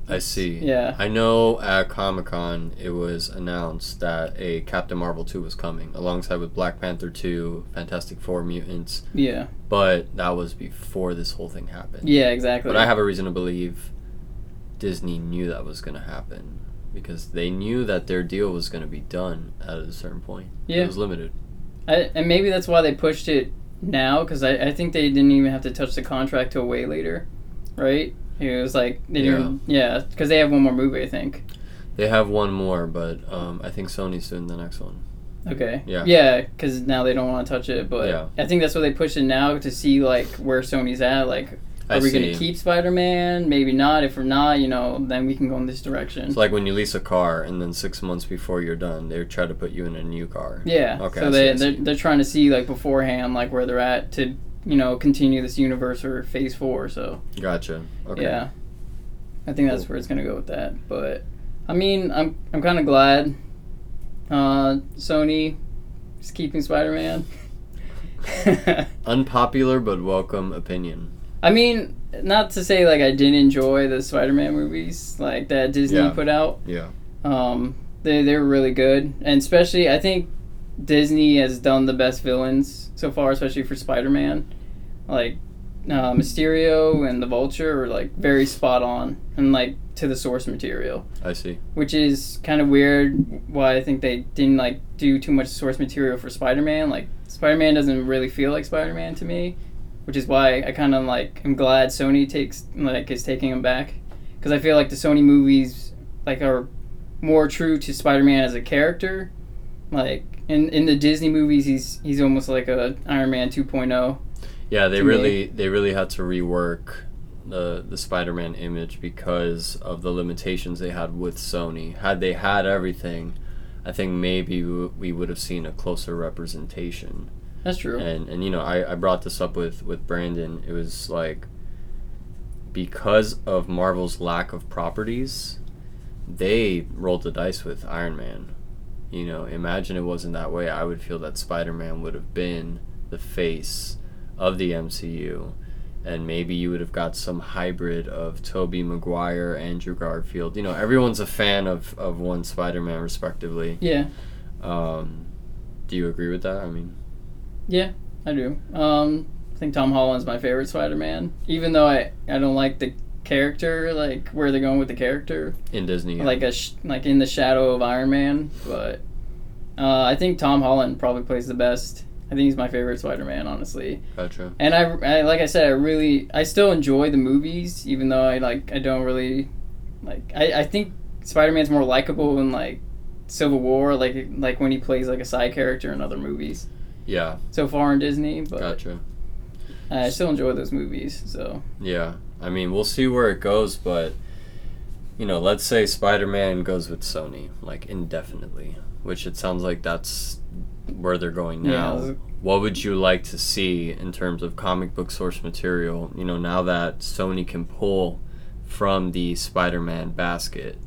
I see. yeah, I know at Comic Con it was announced that a Captain Marvel 2 was coming, alongside with Black Panther 2, Fantastic Four Mutants, yeah, but that was before this whole thing happened. yeah, exactly. But I have a reason to believe Disney knew that was going to happen because they knew that their deal was going to be done at a certain point. Yeah. It was limited. I, and maybe that's why they pushed it now because I, I think they didn't even have to touch the contract till way later, right? It was like they didn't, yeah, because they have one more movie, I think. They have one more, but um, I think Sony's doing the next one. Okay. Yeah. Yeah, because now they don't want to touch it, but Yeah. I think that's why they pushed it now to see like where Sony's at. Like, I are we going to keep Spider-Man? Maybe not. If we're not, you know, then we can go in this direction. It's like when you lease a car and then six months before you're done, they try to put you in a new car. yeah. Okay, So I they, they're, they're trying to see like beforehand like where they're at to you know continue this universe or Phase Four. So Gotcha. Okay. yeah, I think that's Cool. where it's going to go with that. But I mean, I'm I'm kind of glad uh, Sony is keeping Spider-Man. Unpopular but welcome opinion. I mean, not to say like I didn't enjoy the Spider-Man movies like that Disney Yeah. put out. Yeah. Um, they they're really good, and especially I think Disney has done the best villains so far, especially for Spider-Man. Like uh, Mysterio and the Vulture are like very spot on and like to the source material, I see. which is kind of weird. Why I think they didn't like do too much source material for Spider-Man. Like Spider-Man doesn't really feel like Spider-Man to me, which is why I kind of like am glad Sony takes like is taking him back because I feel like the Sony movies like are more true to Spider-Man as a character. Like in in the Disney movies, he's he's almost like a Iron Man oh. 2.0. Yeah, they to me. really they really had to rework the the Spider-Man image because of the limitations they had with Sony. Had they had everything, I think maybe we would have seen a closer representation. That's true. And and you know, I, I brought this up with with Brandon. It was like because of Marvel's lack of properties, they rolled the dice with Iron Man. You know, imagine it wasn't that way. I would feel that Spider-Man would have been the face of the MCU. And maybe you would have got some hybrid of Tobey Maguire, Andrew Garfield. You know, everyone's a fan of, of one Spider-Man, respectively. Yeah, Um, do you agree with that? I mean, yeah, I do. Um, I think Tom Holland's my favorite Spider-Man, even though I I don't like the character, like where they're going with the character. in Disney, yeah. like a sh- like in the shadow of Iron Man. But uh, I think Tom Holland probably plays the best. I think he's my favorite Spider-Man, honestly. gotcha. And I, I like I said, I really I still enjoy the movies, even though I like I don't really like I, I think Spider-Man's more likable in like Civil War, like like when he plays like a side character in other movies. Yeah, So far in Disney, but gotcha. Uh, I still enjoy those movies. So Yeah, I mean, we'll see where it goes, but you know, let's say Spider-Man goes with Sony like indefinitely, which it sounds like that's where they're going now. Yeah. What would you like to see in terms of comic book source material? You know, now that Sony can pull from the Spider-Man basket,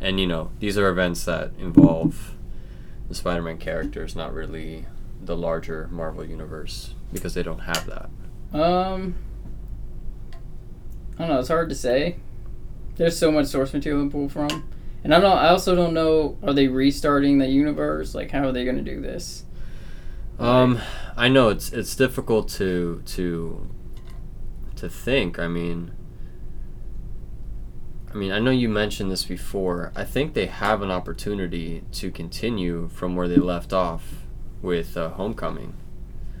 and you know, these are events that involve the Spider-Man characters, not really the larger Marvel universe, because they don't have that. Um, I don't know. It's hard to say. There's so much source material to pull from, and I don't. I also don't know. Are they restarting the universe? Like, how are they going to do this? Um, I know it's it's difficult to to to think. I mean, I mean, I know you mentioned this before. I think they have an opportunity to continue from where they left off with uh, Homecoming,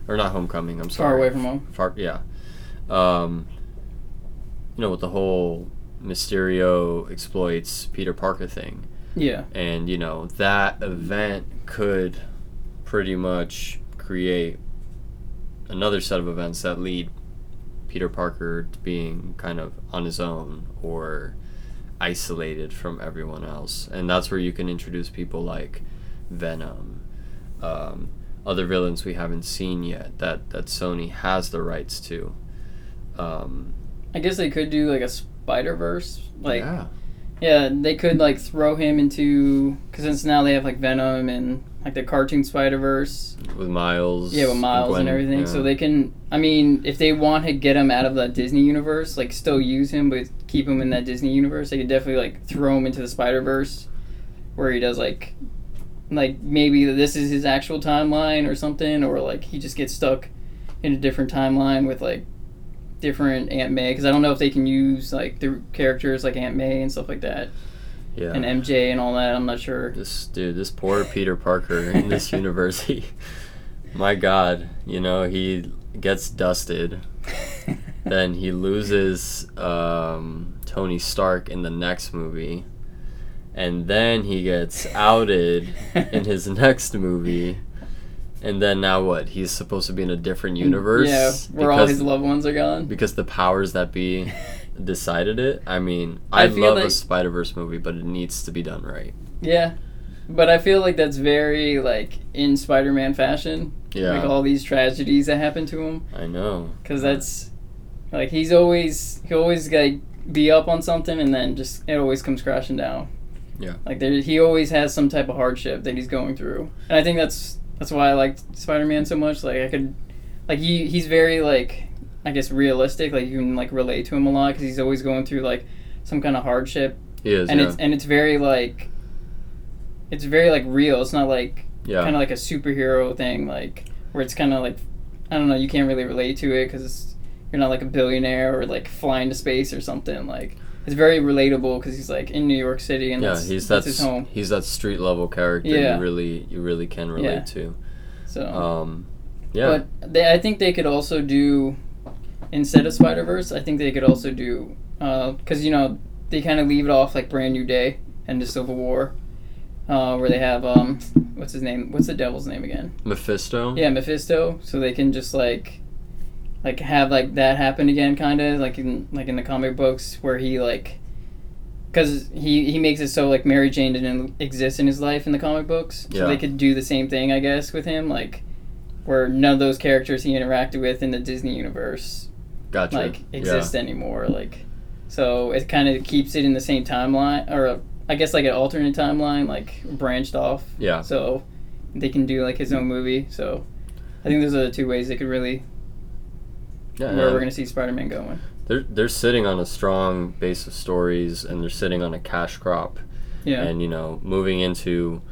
or not Homecoming. I'm sorry. Far away from home. Far, yeah. Um, you know, with the whole Mysterio exploits Peter Parker thing Yeah. and you know that event could pretty much create another set of events that lead Peter Parker to being kind of on his own or isolated from everyone else, and that's where you can introduce people like Venom, um, other villains we haven't seen yet that that Sony has the rights to. Um, I guess they could do like a Spider Verse. Like, yeah. yeah, they could like throw him into because since now they have like Venom and like the cartoon Spider Verse. with Miles. Yeah, with Miles and Gwen, everything. yeah. So they can. I mean, if they want to get him out of the Disney universe, like still use him, but keep him in that Disney universe, they could definitely like throw him into the Spider Verse, where he does like, like maybe this is his actual timeline or something, or like he just gets stuck in a different timeline with like different Aunt May. Because I don't know if they can use like the characters like Aunt May and stuff like that, yeah. and MJ and all that. I'm not sure. This dude, this poor Peter Parker in this universe, he, my God, you know, he gets dusted. then he loses um, Tony Stark in the next movie. And then he gets outed in his next movie. And then now what? He's supposed to be in a different universe? Yeah, where all because- his loved ones are gone. because the powers that be decided it. I mean, I, I love a like- Spider Verse movie, but it needs to be done right. Yeah. But I feel like that's very like in Spider-Man fashion. Yeah, Like all these tragedies that happen to him I know. cuz uh, that's like he's always he always like be up on something and then just it always comes crashing down. Yeah. Like there, he always has some type of hardship that he's going through, and I think that's that's why I liked Spider Man so much. Like I could, like he he's very like I guess realistic. Like you can like relate to him a lot because he's always going through like some kind of hardship, He is. and yeah. it's and it's very like it's very like real. It's not like yeah. kind of like a superhero thing, like where it's kind of like I don't know, you can't really relate to it because you're not like a billionaire or like flying to space or something. Like it's very relatable because he's like in New York City and yeah, that's, he's that's that his home. he's that street level character Yeah. you really you really can relate Yeah. to. So, Um, yeah, but they, I think they could also do instead of Spider Verse. I think they could also do because you know they kind of leave it off like Brand New Day and the Civil War. Uh, where they have um, what's his name? What's the devil's name again? Mephisto. Yeah, Mephisto. So they can just like, like have like that happen again, kind of like in like in the comic books where he like, because he he makes it so like Mary Jane didn't exist in his life in the comic books. So Yeah. they could do the same thing, I guess, with him, like, where none of those characters he interacted with in the Disney universe Gotcha. like exist anymore. Like, so it kind of keeps it in the same timeline, or I guess like an alternate timeline, like branched off. Yeah. Yeah. So they can do like his own movie. So I think those are the two ways they could really Yeah, where we're gonna see Spider-Man going. they're they're sitting on a strong base of stories and they're sitting on a cash crop. Yeah. and you know moving into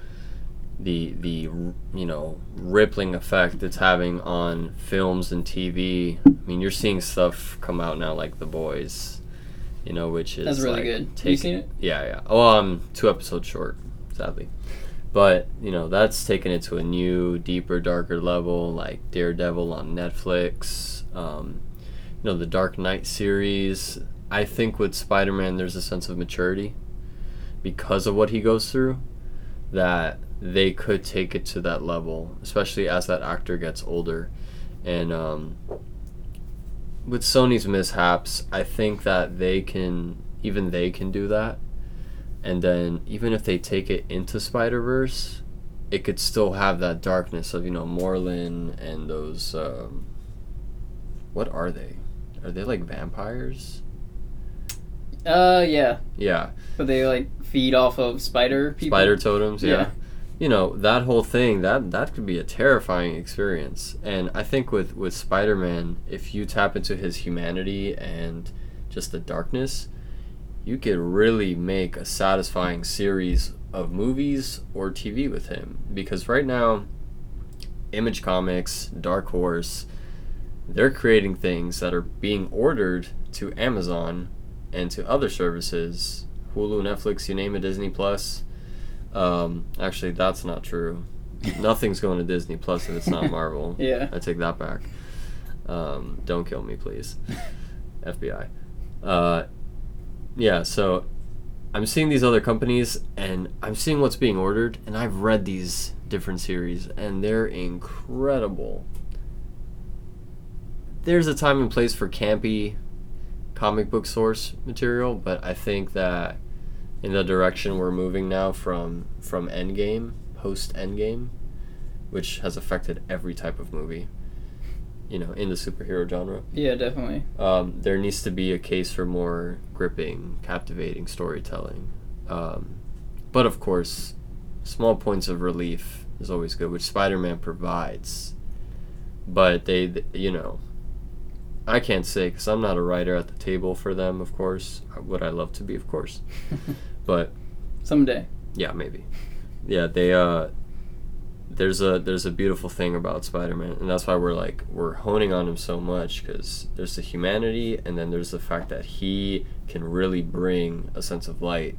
the the you know rippling effect it's having on films and TV. I mean, you're seeing stuff come out now like The Boys, you know, which is That's really like, good. Have you seen it? Yeah, yeah. Oh, um, two episodes short, sadly. But you know that's taken it to a new, deeper, darker level, like Daredevil on Netflix. Um, you know the Dark Knight series. I think with Spider-Man, there's a sense of maturity because of what he goes through that they could take it to that level, especially as that actor gets older. And um, with Sony's mishaps, I think that they can, even they can do that. And then even if they take it into Spider Verse, it could still have that darkness of you know Morlun and those. Um, what are they? Are they like vampires? Uh, yeah. Yeah, But they like feed off of spider people. spider totems. Yeah. Yeah. you know that whole thing that that could be a terrifying experience. And I think with with Spider Man, if you tap into his humanity and just the darkness, you could really make a satisfying series of movies or TV with him. Because right now, Image Comics, Dark Horse, they're creating things that are being ordered to Amazon and to other services Hulu, Netflix, you name it, Disney Plus. Um, actually, that's not true. Nothing's going to Disney Plus if it's not Marvel. Yeah. I take that back. Um, don't kill me, please. FBI. Uh, yeah, so I'm seeing these other companies and I'm seeing what's being ordered, and I've read these different series, and they're incredible. There's a time and place for campy comic book source material, but I think that in the direction we're moving now from from Endgame, post Endgame, which has affected every type of movie, you know, in the superhero genre. Yeah, definitely. Um, there needs to be a case for more gripping, captivating storytelling. Um, but of course, small points of relief is always good, which Spider-Man provides. But they, th- you know, I can't say because I'm not a writer at the table for them. Of course, would I love to be? Of course, but Someday. yeah, maybe. Yeah, they uh there's a there's a beautiful thing about Spider-Man and that's why we're like we're honing on him so much cuz there's the humanity and then there's the fact that he can really bring a sense of light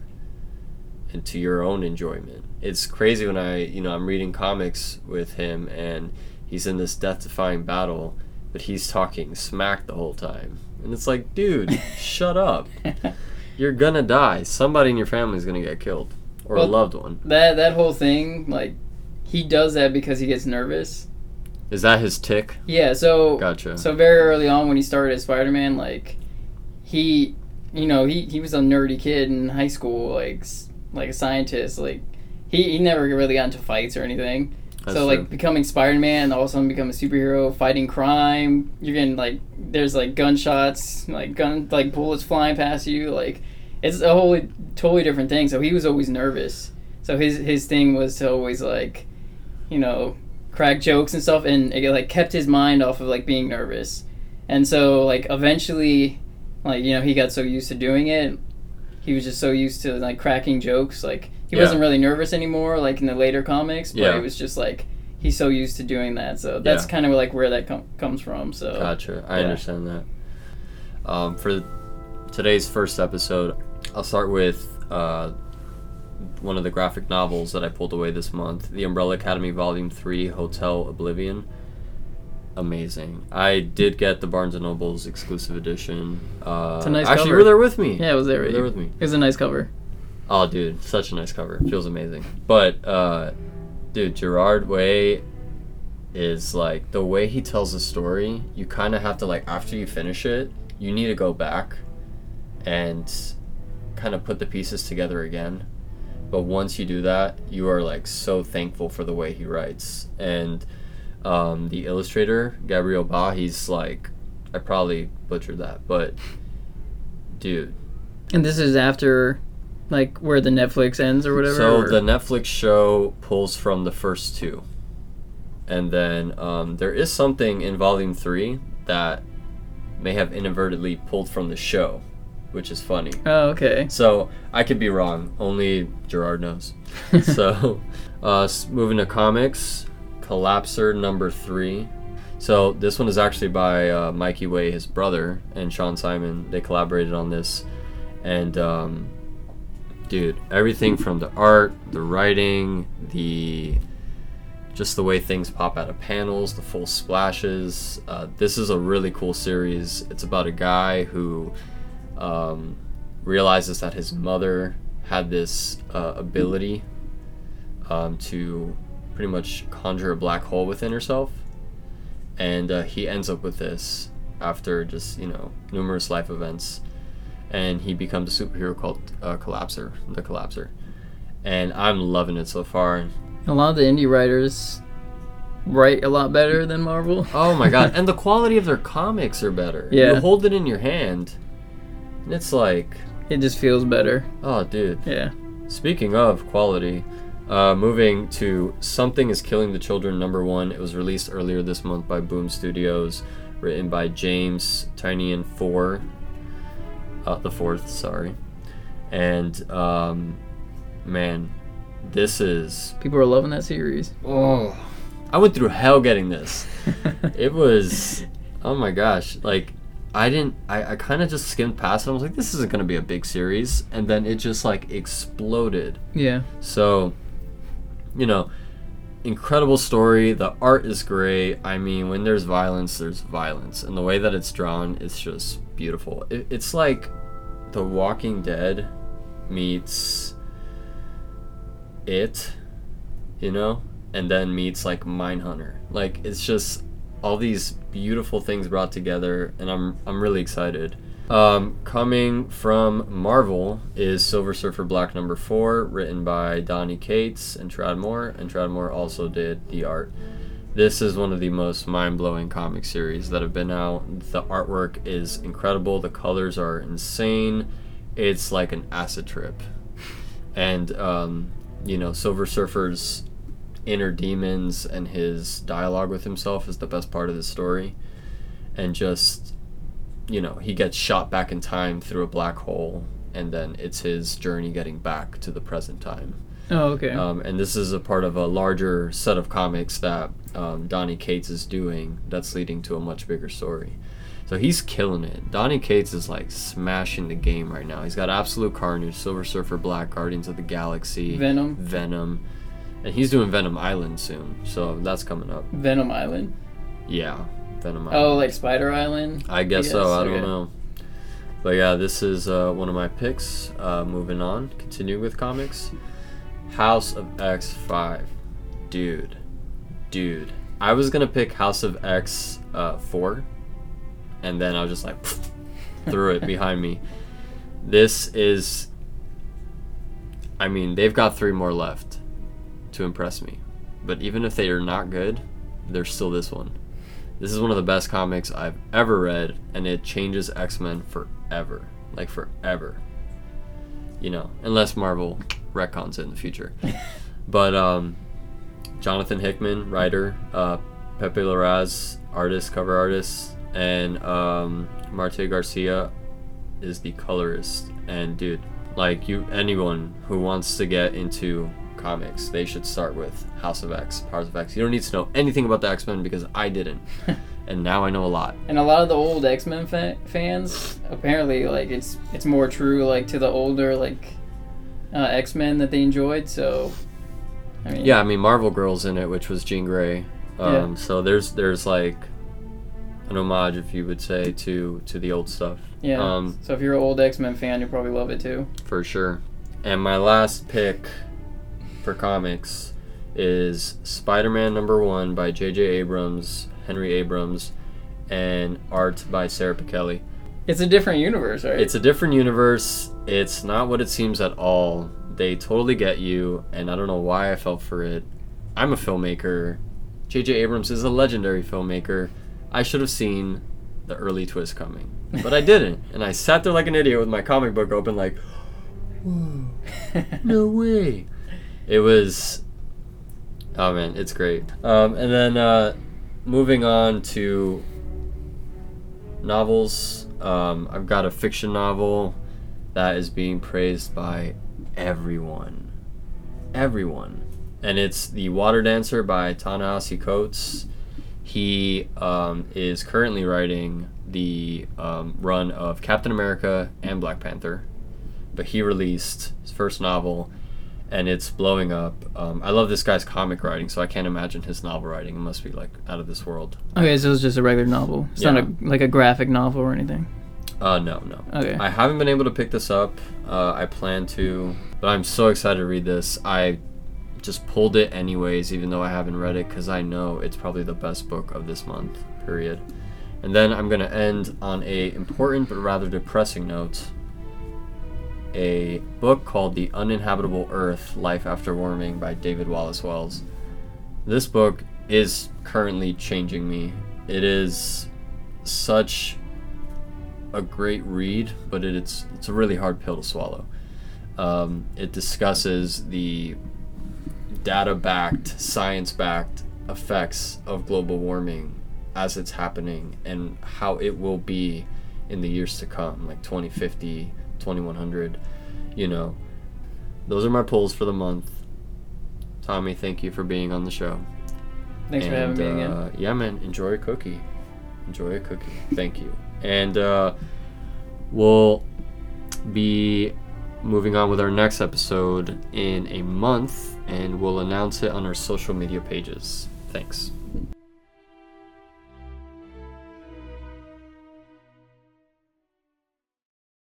into your own enjoyment. It's crazy when I, you know, I'm reading comics with him and he's in this death-defying battle, but he's talking smack the whole time. And it's like, dude, shut up. You're gonna die. Somebody in your family is gonna get killed, or a loved one. that that whole thing, like, he does that because he gets nervous. Is that his tic? Yeah. So Gotcha. So very early on when he started as Spider-Man, like he, you know, he, he was a nerdy kid in high school, like like a scientist. Like he, he never really got into fights or anything. That's so true. like becoming Spider-Man, and all of a sudden become a superhero, fighting crime. You're getting like there's like gunshots, like gun like bullets flying past you. Like it's a whole totally different thing. So he was always nervous. So his his thing was to always like, you know, crack jokes and stuff, and it like kept his mind off of like being nervous. And so like eventually, like you know, he got so used to doing it, he was just so used to like cracking jokes. Like he Yeah. wasn't really nervous anymore, like in the later comics, but Yeah. it was just like he's so used to doing that. So that's Yeah. kind of like where that com- comes from. So Gotcha. I understand that. Um, for today's first episode, I'll start with uh, one of the graphic novels that I pulled away this month The Umbrella Academy Volume 3 Hotel Oblivion. Amazing. I did get the Barnes and Noble's exclusive edition. Uh, It's a nice actually, cover. you were there with me. yeah, it was there. You were there with me. It was a nice cover. Oh, dude, such a nice cover. Feels amazing. But, uh, dude, Gerard Way is like the way he tells a story. You kind of have to like after you finish it, you need to go back and kind of put the pieces together again. But once you do that, you are like so thankful for the way he writes. And um, the illustrator Gabriel Ba, he's like, I probably butchered that, but dude, And this is after, like, where the Netflix ends or whatever. So or- the Netflix show pulls from the first two, and then um, there is something in Volume Three that may have inadvertently pulled from the show, which is funny. oh, okay. So I could be wrong. Only Gerard knows. so, uh, moving to comics, Collapser number three. So this one is actually by uh, Mikey Way, his brother, and Shaun Simon. They collaborated on this, and um, dude, everything from the art, the writing, the just the way things pop out of panels, the full splashes. Uh, this is a really cool series. It's about a guy who um, realizes that his mother had this uh, ability um, to pretty much conjure a black hole within herself, and uh, he ends up with this after just you know numerous life events, and he becomes a superhero called uh, Collapser, the Collapser, and I'm loving it so far. A lot of the indie writers write a lot better than Marvel. Oh my god, and the quality of their comics are better. Yeah. you hold it in your hand, and it's like, It just feels better. oh dude. Yeah. Speaking of quality, uh, moving to Something is Killing the Children number one. It was released earlier this month by Boom Studios, written by James Tynion Four, uh, the fourth, sorry. And um, man, this is People are loving that series. oh, I went through hell getting this. It was, oh my gosh, like I didn't, I, I kind of just skimmed past it. I was like, this isn't gonna be a big series, and then it just like exploded. yeah. So, you know, incredible story. The art is great. I mean, when there's violence, there's violence, and the way that it's drawn, it's just beautiful. It, it's like The Walking Dead meets It, you know, and then meets like Mindhunter. Like it's just all these beautiful things brought together, and I'm I'm really excited. Um, coming from Marvel is Silver Surfer Black number four, written by Donny Cates and Tradd Moore, and Tradd Moore also did the art. This is one of the most mind-blowing comic series that have been out. The artwork is incredible. The colors are insane. It's like an acid trip, and um, you know, Silver Surfer's inner demons and his dialogue with himself is the best part of the story, and just you know, he gets shot back in time through a black hole, and then it's his journey getting back to the present time. Oh, okay. Um, and this is a part of a larger set of comics that um, Donny Cates is doing that's leading to a much bigger story. So he's killing it. Donny Cates is like smashing the game right now. He's got Absolute Carnage, Silver Surfer Black, Guardians of the Galaxy, Venom. Venom, and he's doing Venom Island soon. So that's coming up. Venom Island. Yeah, Venom Island. Oh, like Spider Island. I guess so. Yes, I don't know. But yeah, this is uh, one of my picks. Uh, moving on, continuing with comics. House of X five, dude, dude. I was gonna pick House of X uh, four, and then I was just like, threw it behind me. This is. I mean, they've got three more left to impress me, but even if they are not good, there's still this one. This is one of the best comics I've ever read, and it changes X Men forever. Like, forever. you know, unless Marvel retcons it in the future. but um, Jonathan Hickman, writer, uh, Pepe Larraz, artist, cover artist, and um, Marte Garcia is the colorist. And dude, like you, anyone who wants to get into comics, they should start with House of X, Powers of X. You don't need to know anything about the X Men because I didn't, and now I know a lot. And a lot of the old X Men fa- fans apparently like it's it's more true like to the older like uh, X Men that they enjoyed. So I mean, Yeah, I mean Marvel Girls in it, which was Jean Grey. Um, Yeah. So there's there's like an homage, if you would say, to to the old stuff. yeah. Um, so if you're an old X Men fan, you'll probably love it too. for sure. And my last pick for comics is Spider-Man number one by J.J. Abrams, Henry Abrams, and art by Sara Pichelli. It's a different universe, right? It's a different universe. It's not what it seems at all. They totally get you, and I don't know why I fell for it. I'm a filmmaker. J.J. Abrams is a legendary filmmaker. I should have seen the early twist coming, but I didn't. And I sat there like an idiot with my comic book open, like, whoa, no way. It was, oh man, it's great. Um, and then uh, moving on to novels, um, I've got a fiction novel that is being praised by everyone. Everyone. And it's The Water Dancer by Ta-Nehisi Coates. He um, is currently writing the um, run of Captain America and Black Panther. But he released his first novel and it's blowing up. Um, I love this guy's comic writing, so I can't imagine his novel writing. It must be like out of this world. okay, so it's just a regular novel. It's not a, like a graphic novel or anything. Uh, no, no. Okay. I haven't been able to pick this up. Uh, I plan to, but I'm so excited to read this. I just pulled it anyways, even though I haven't read it, because I know it's probably the best book of this month. Period. And then I'm gonna end on a important but rather depressing note. A book called The Uninhabitable Earth: Life After Warming by David Wallace Wells. This book is currently changing me. It is such a great read, but it, it's it's a really hard pill to swallow. Um, it discusses the data-backed, science-backed effects of global warming as it's happening and how it will be in the years to come, like 2050, 2100. You know, those are my pulls for the month. Tommy, thank you for being on the show. Thanks for having me And, again. uh, Yeah, man. Enjoy a cookie. Enjoy a cookie. Thank you. And uh, we'll be moving on with our next episode in a month, and we'll announce it on our social media pages. Thanks.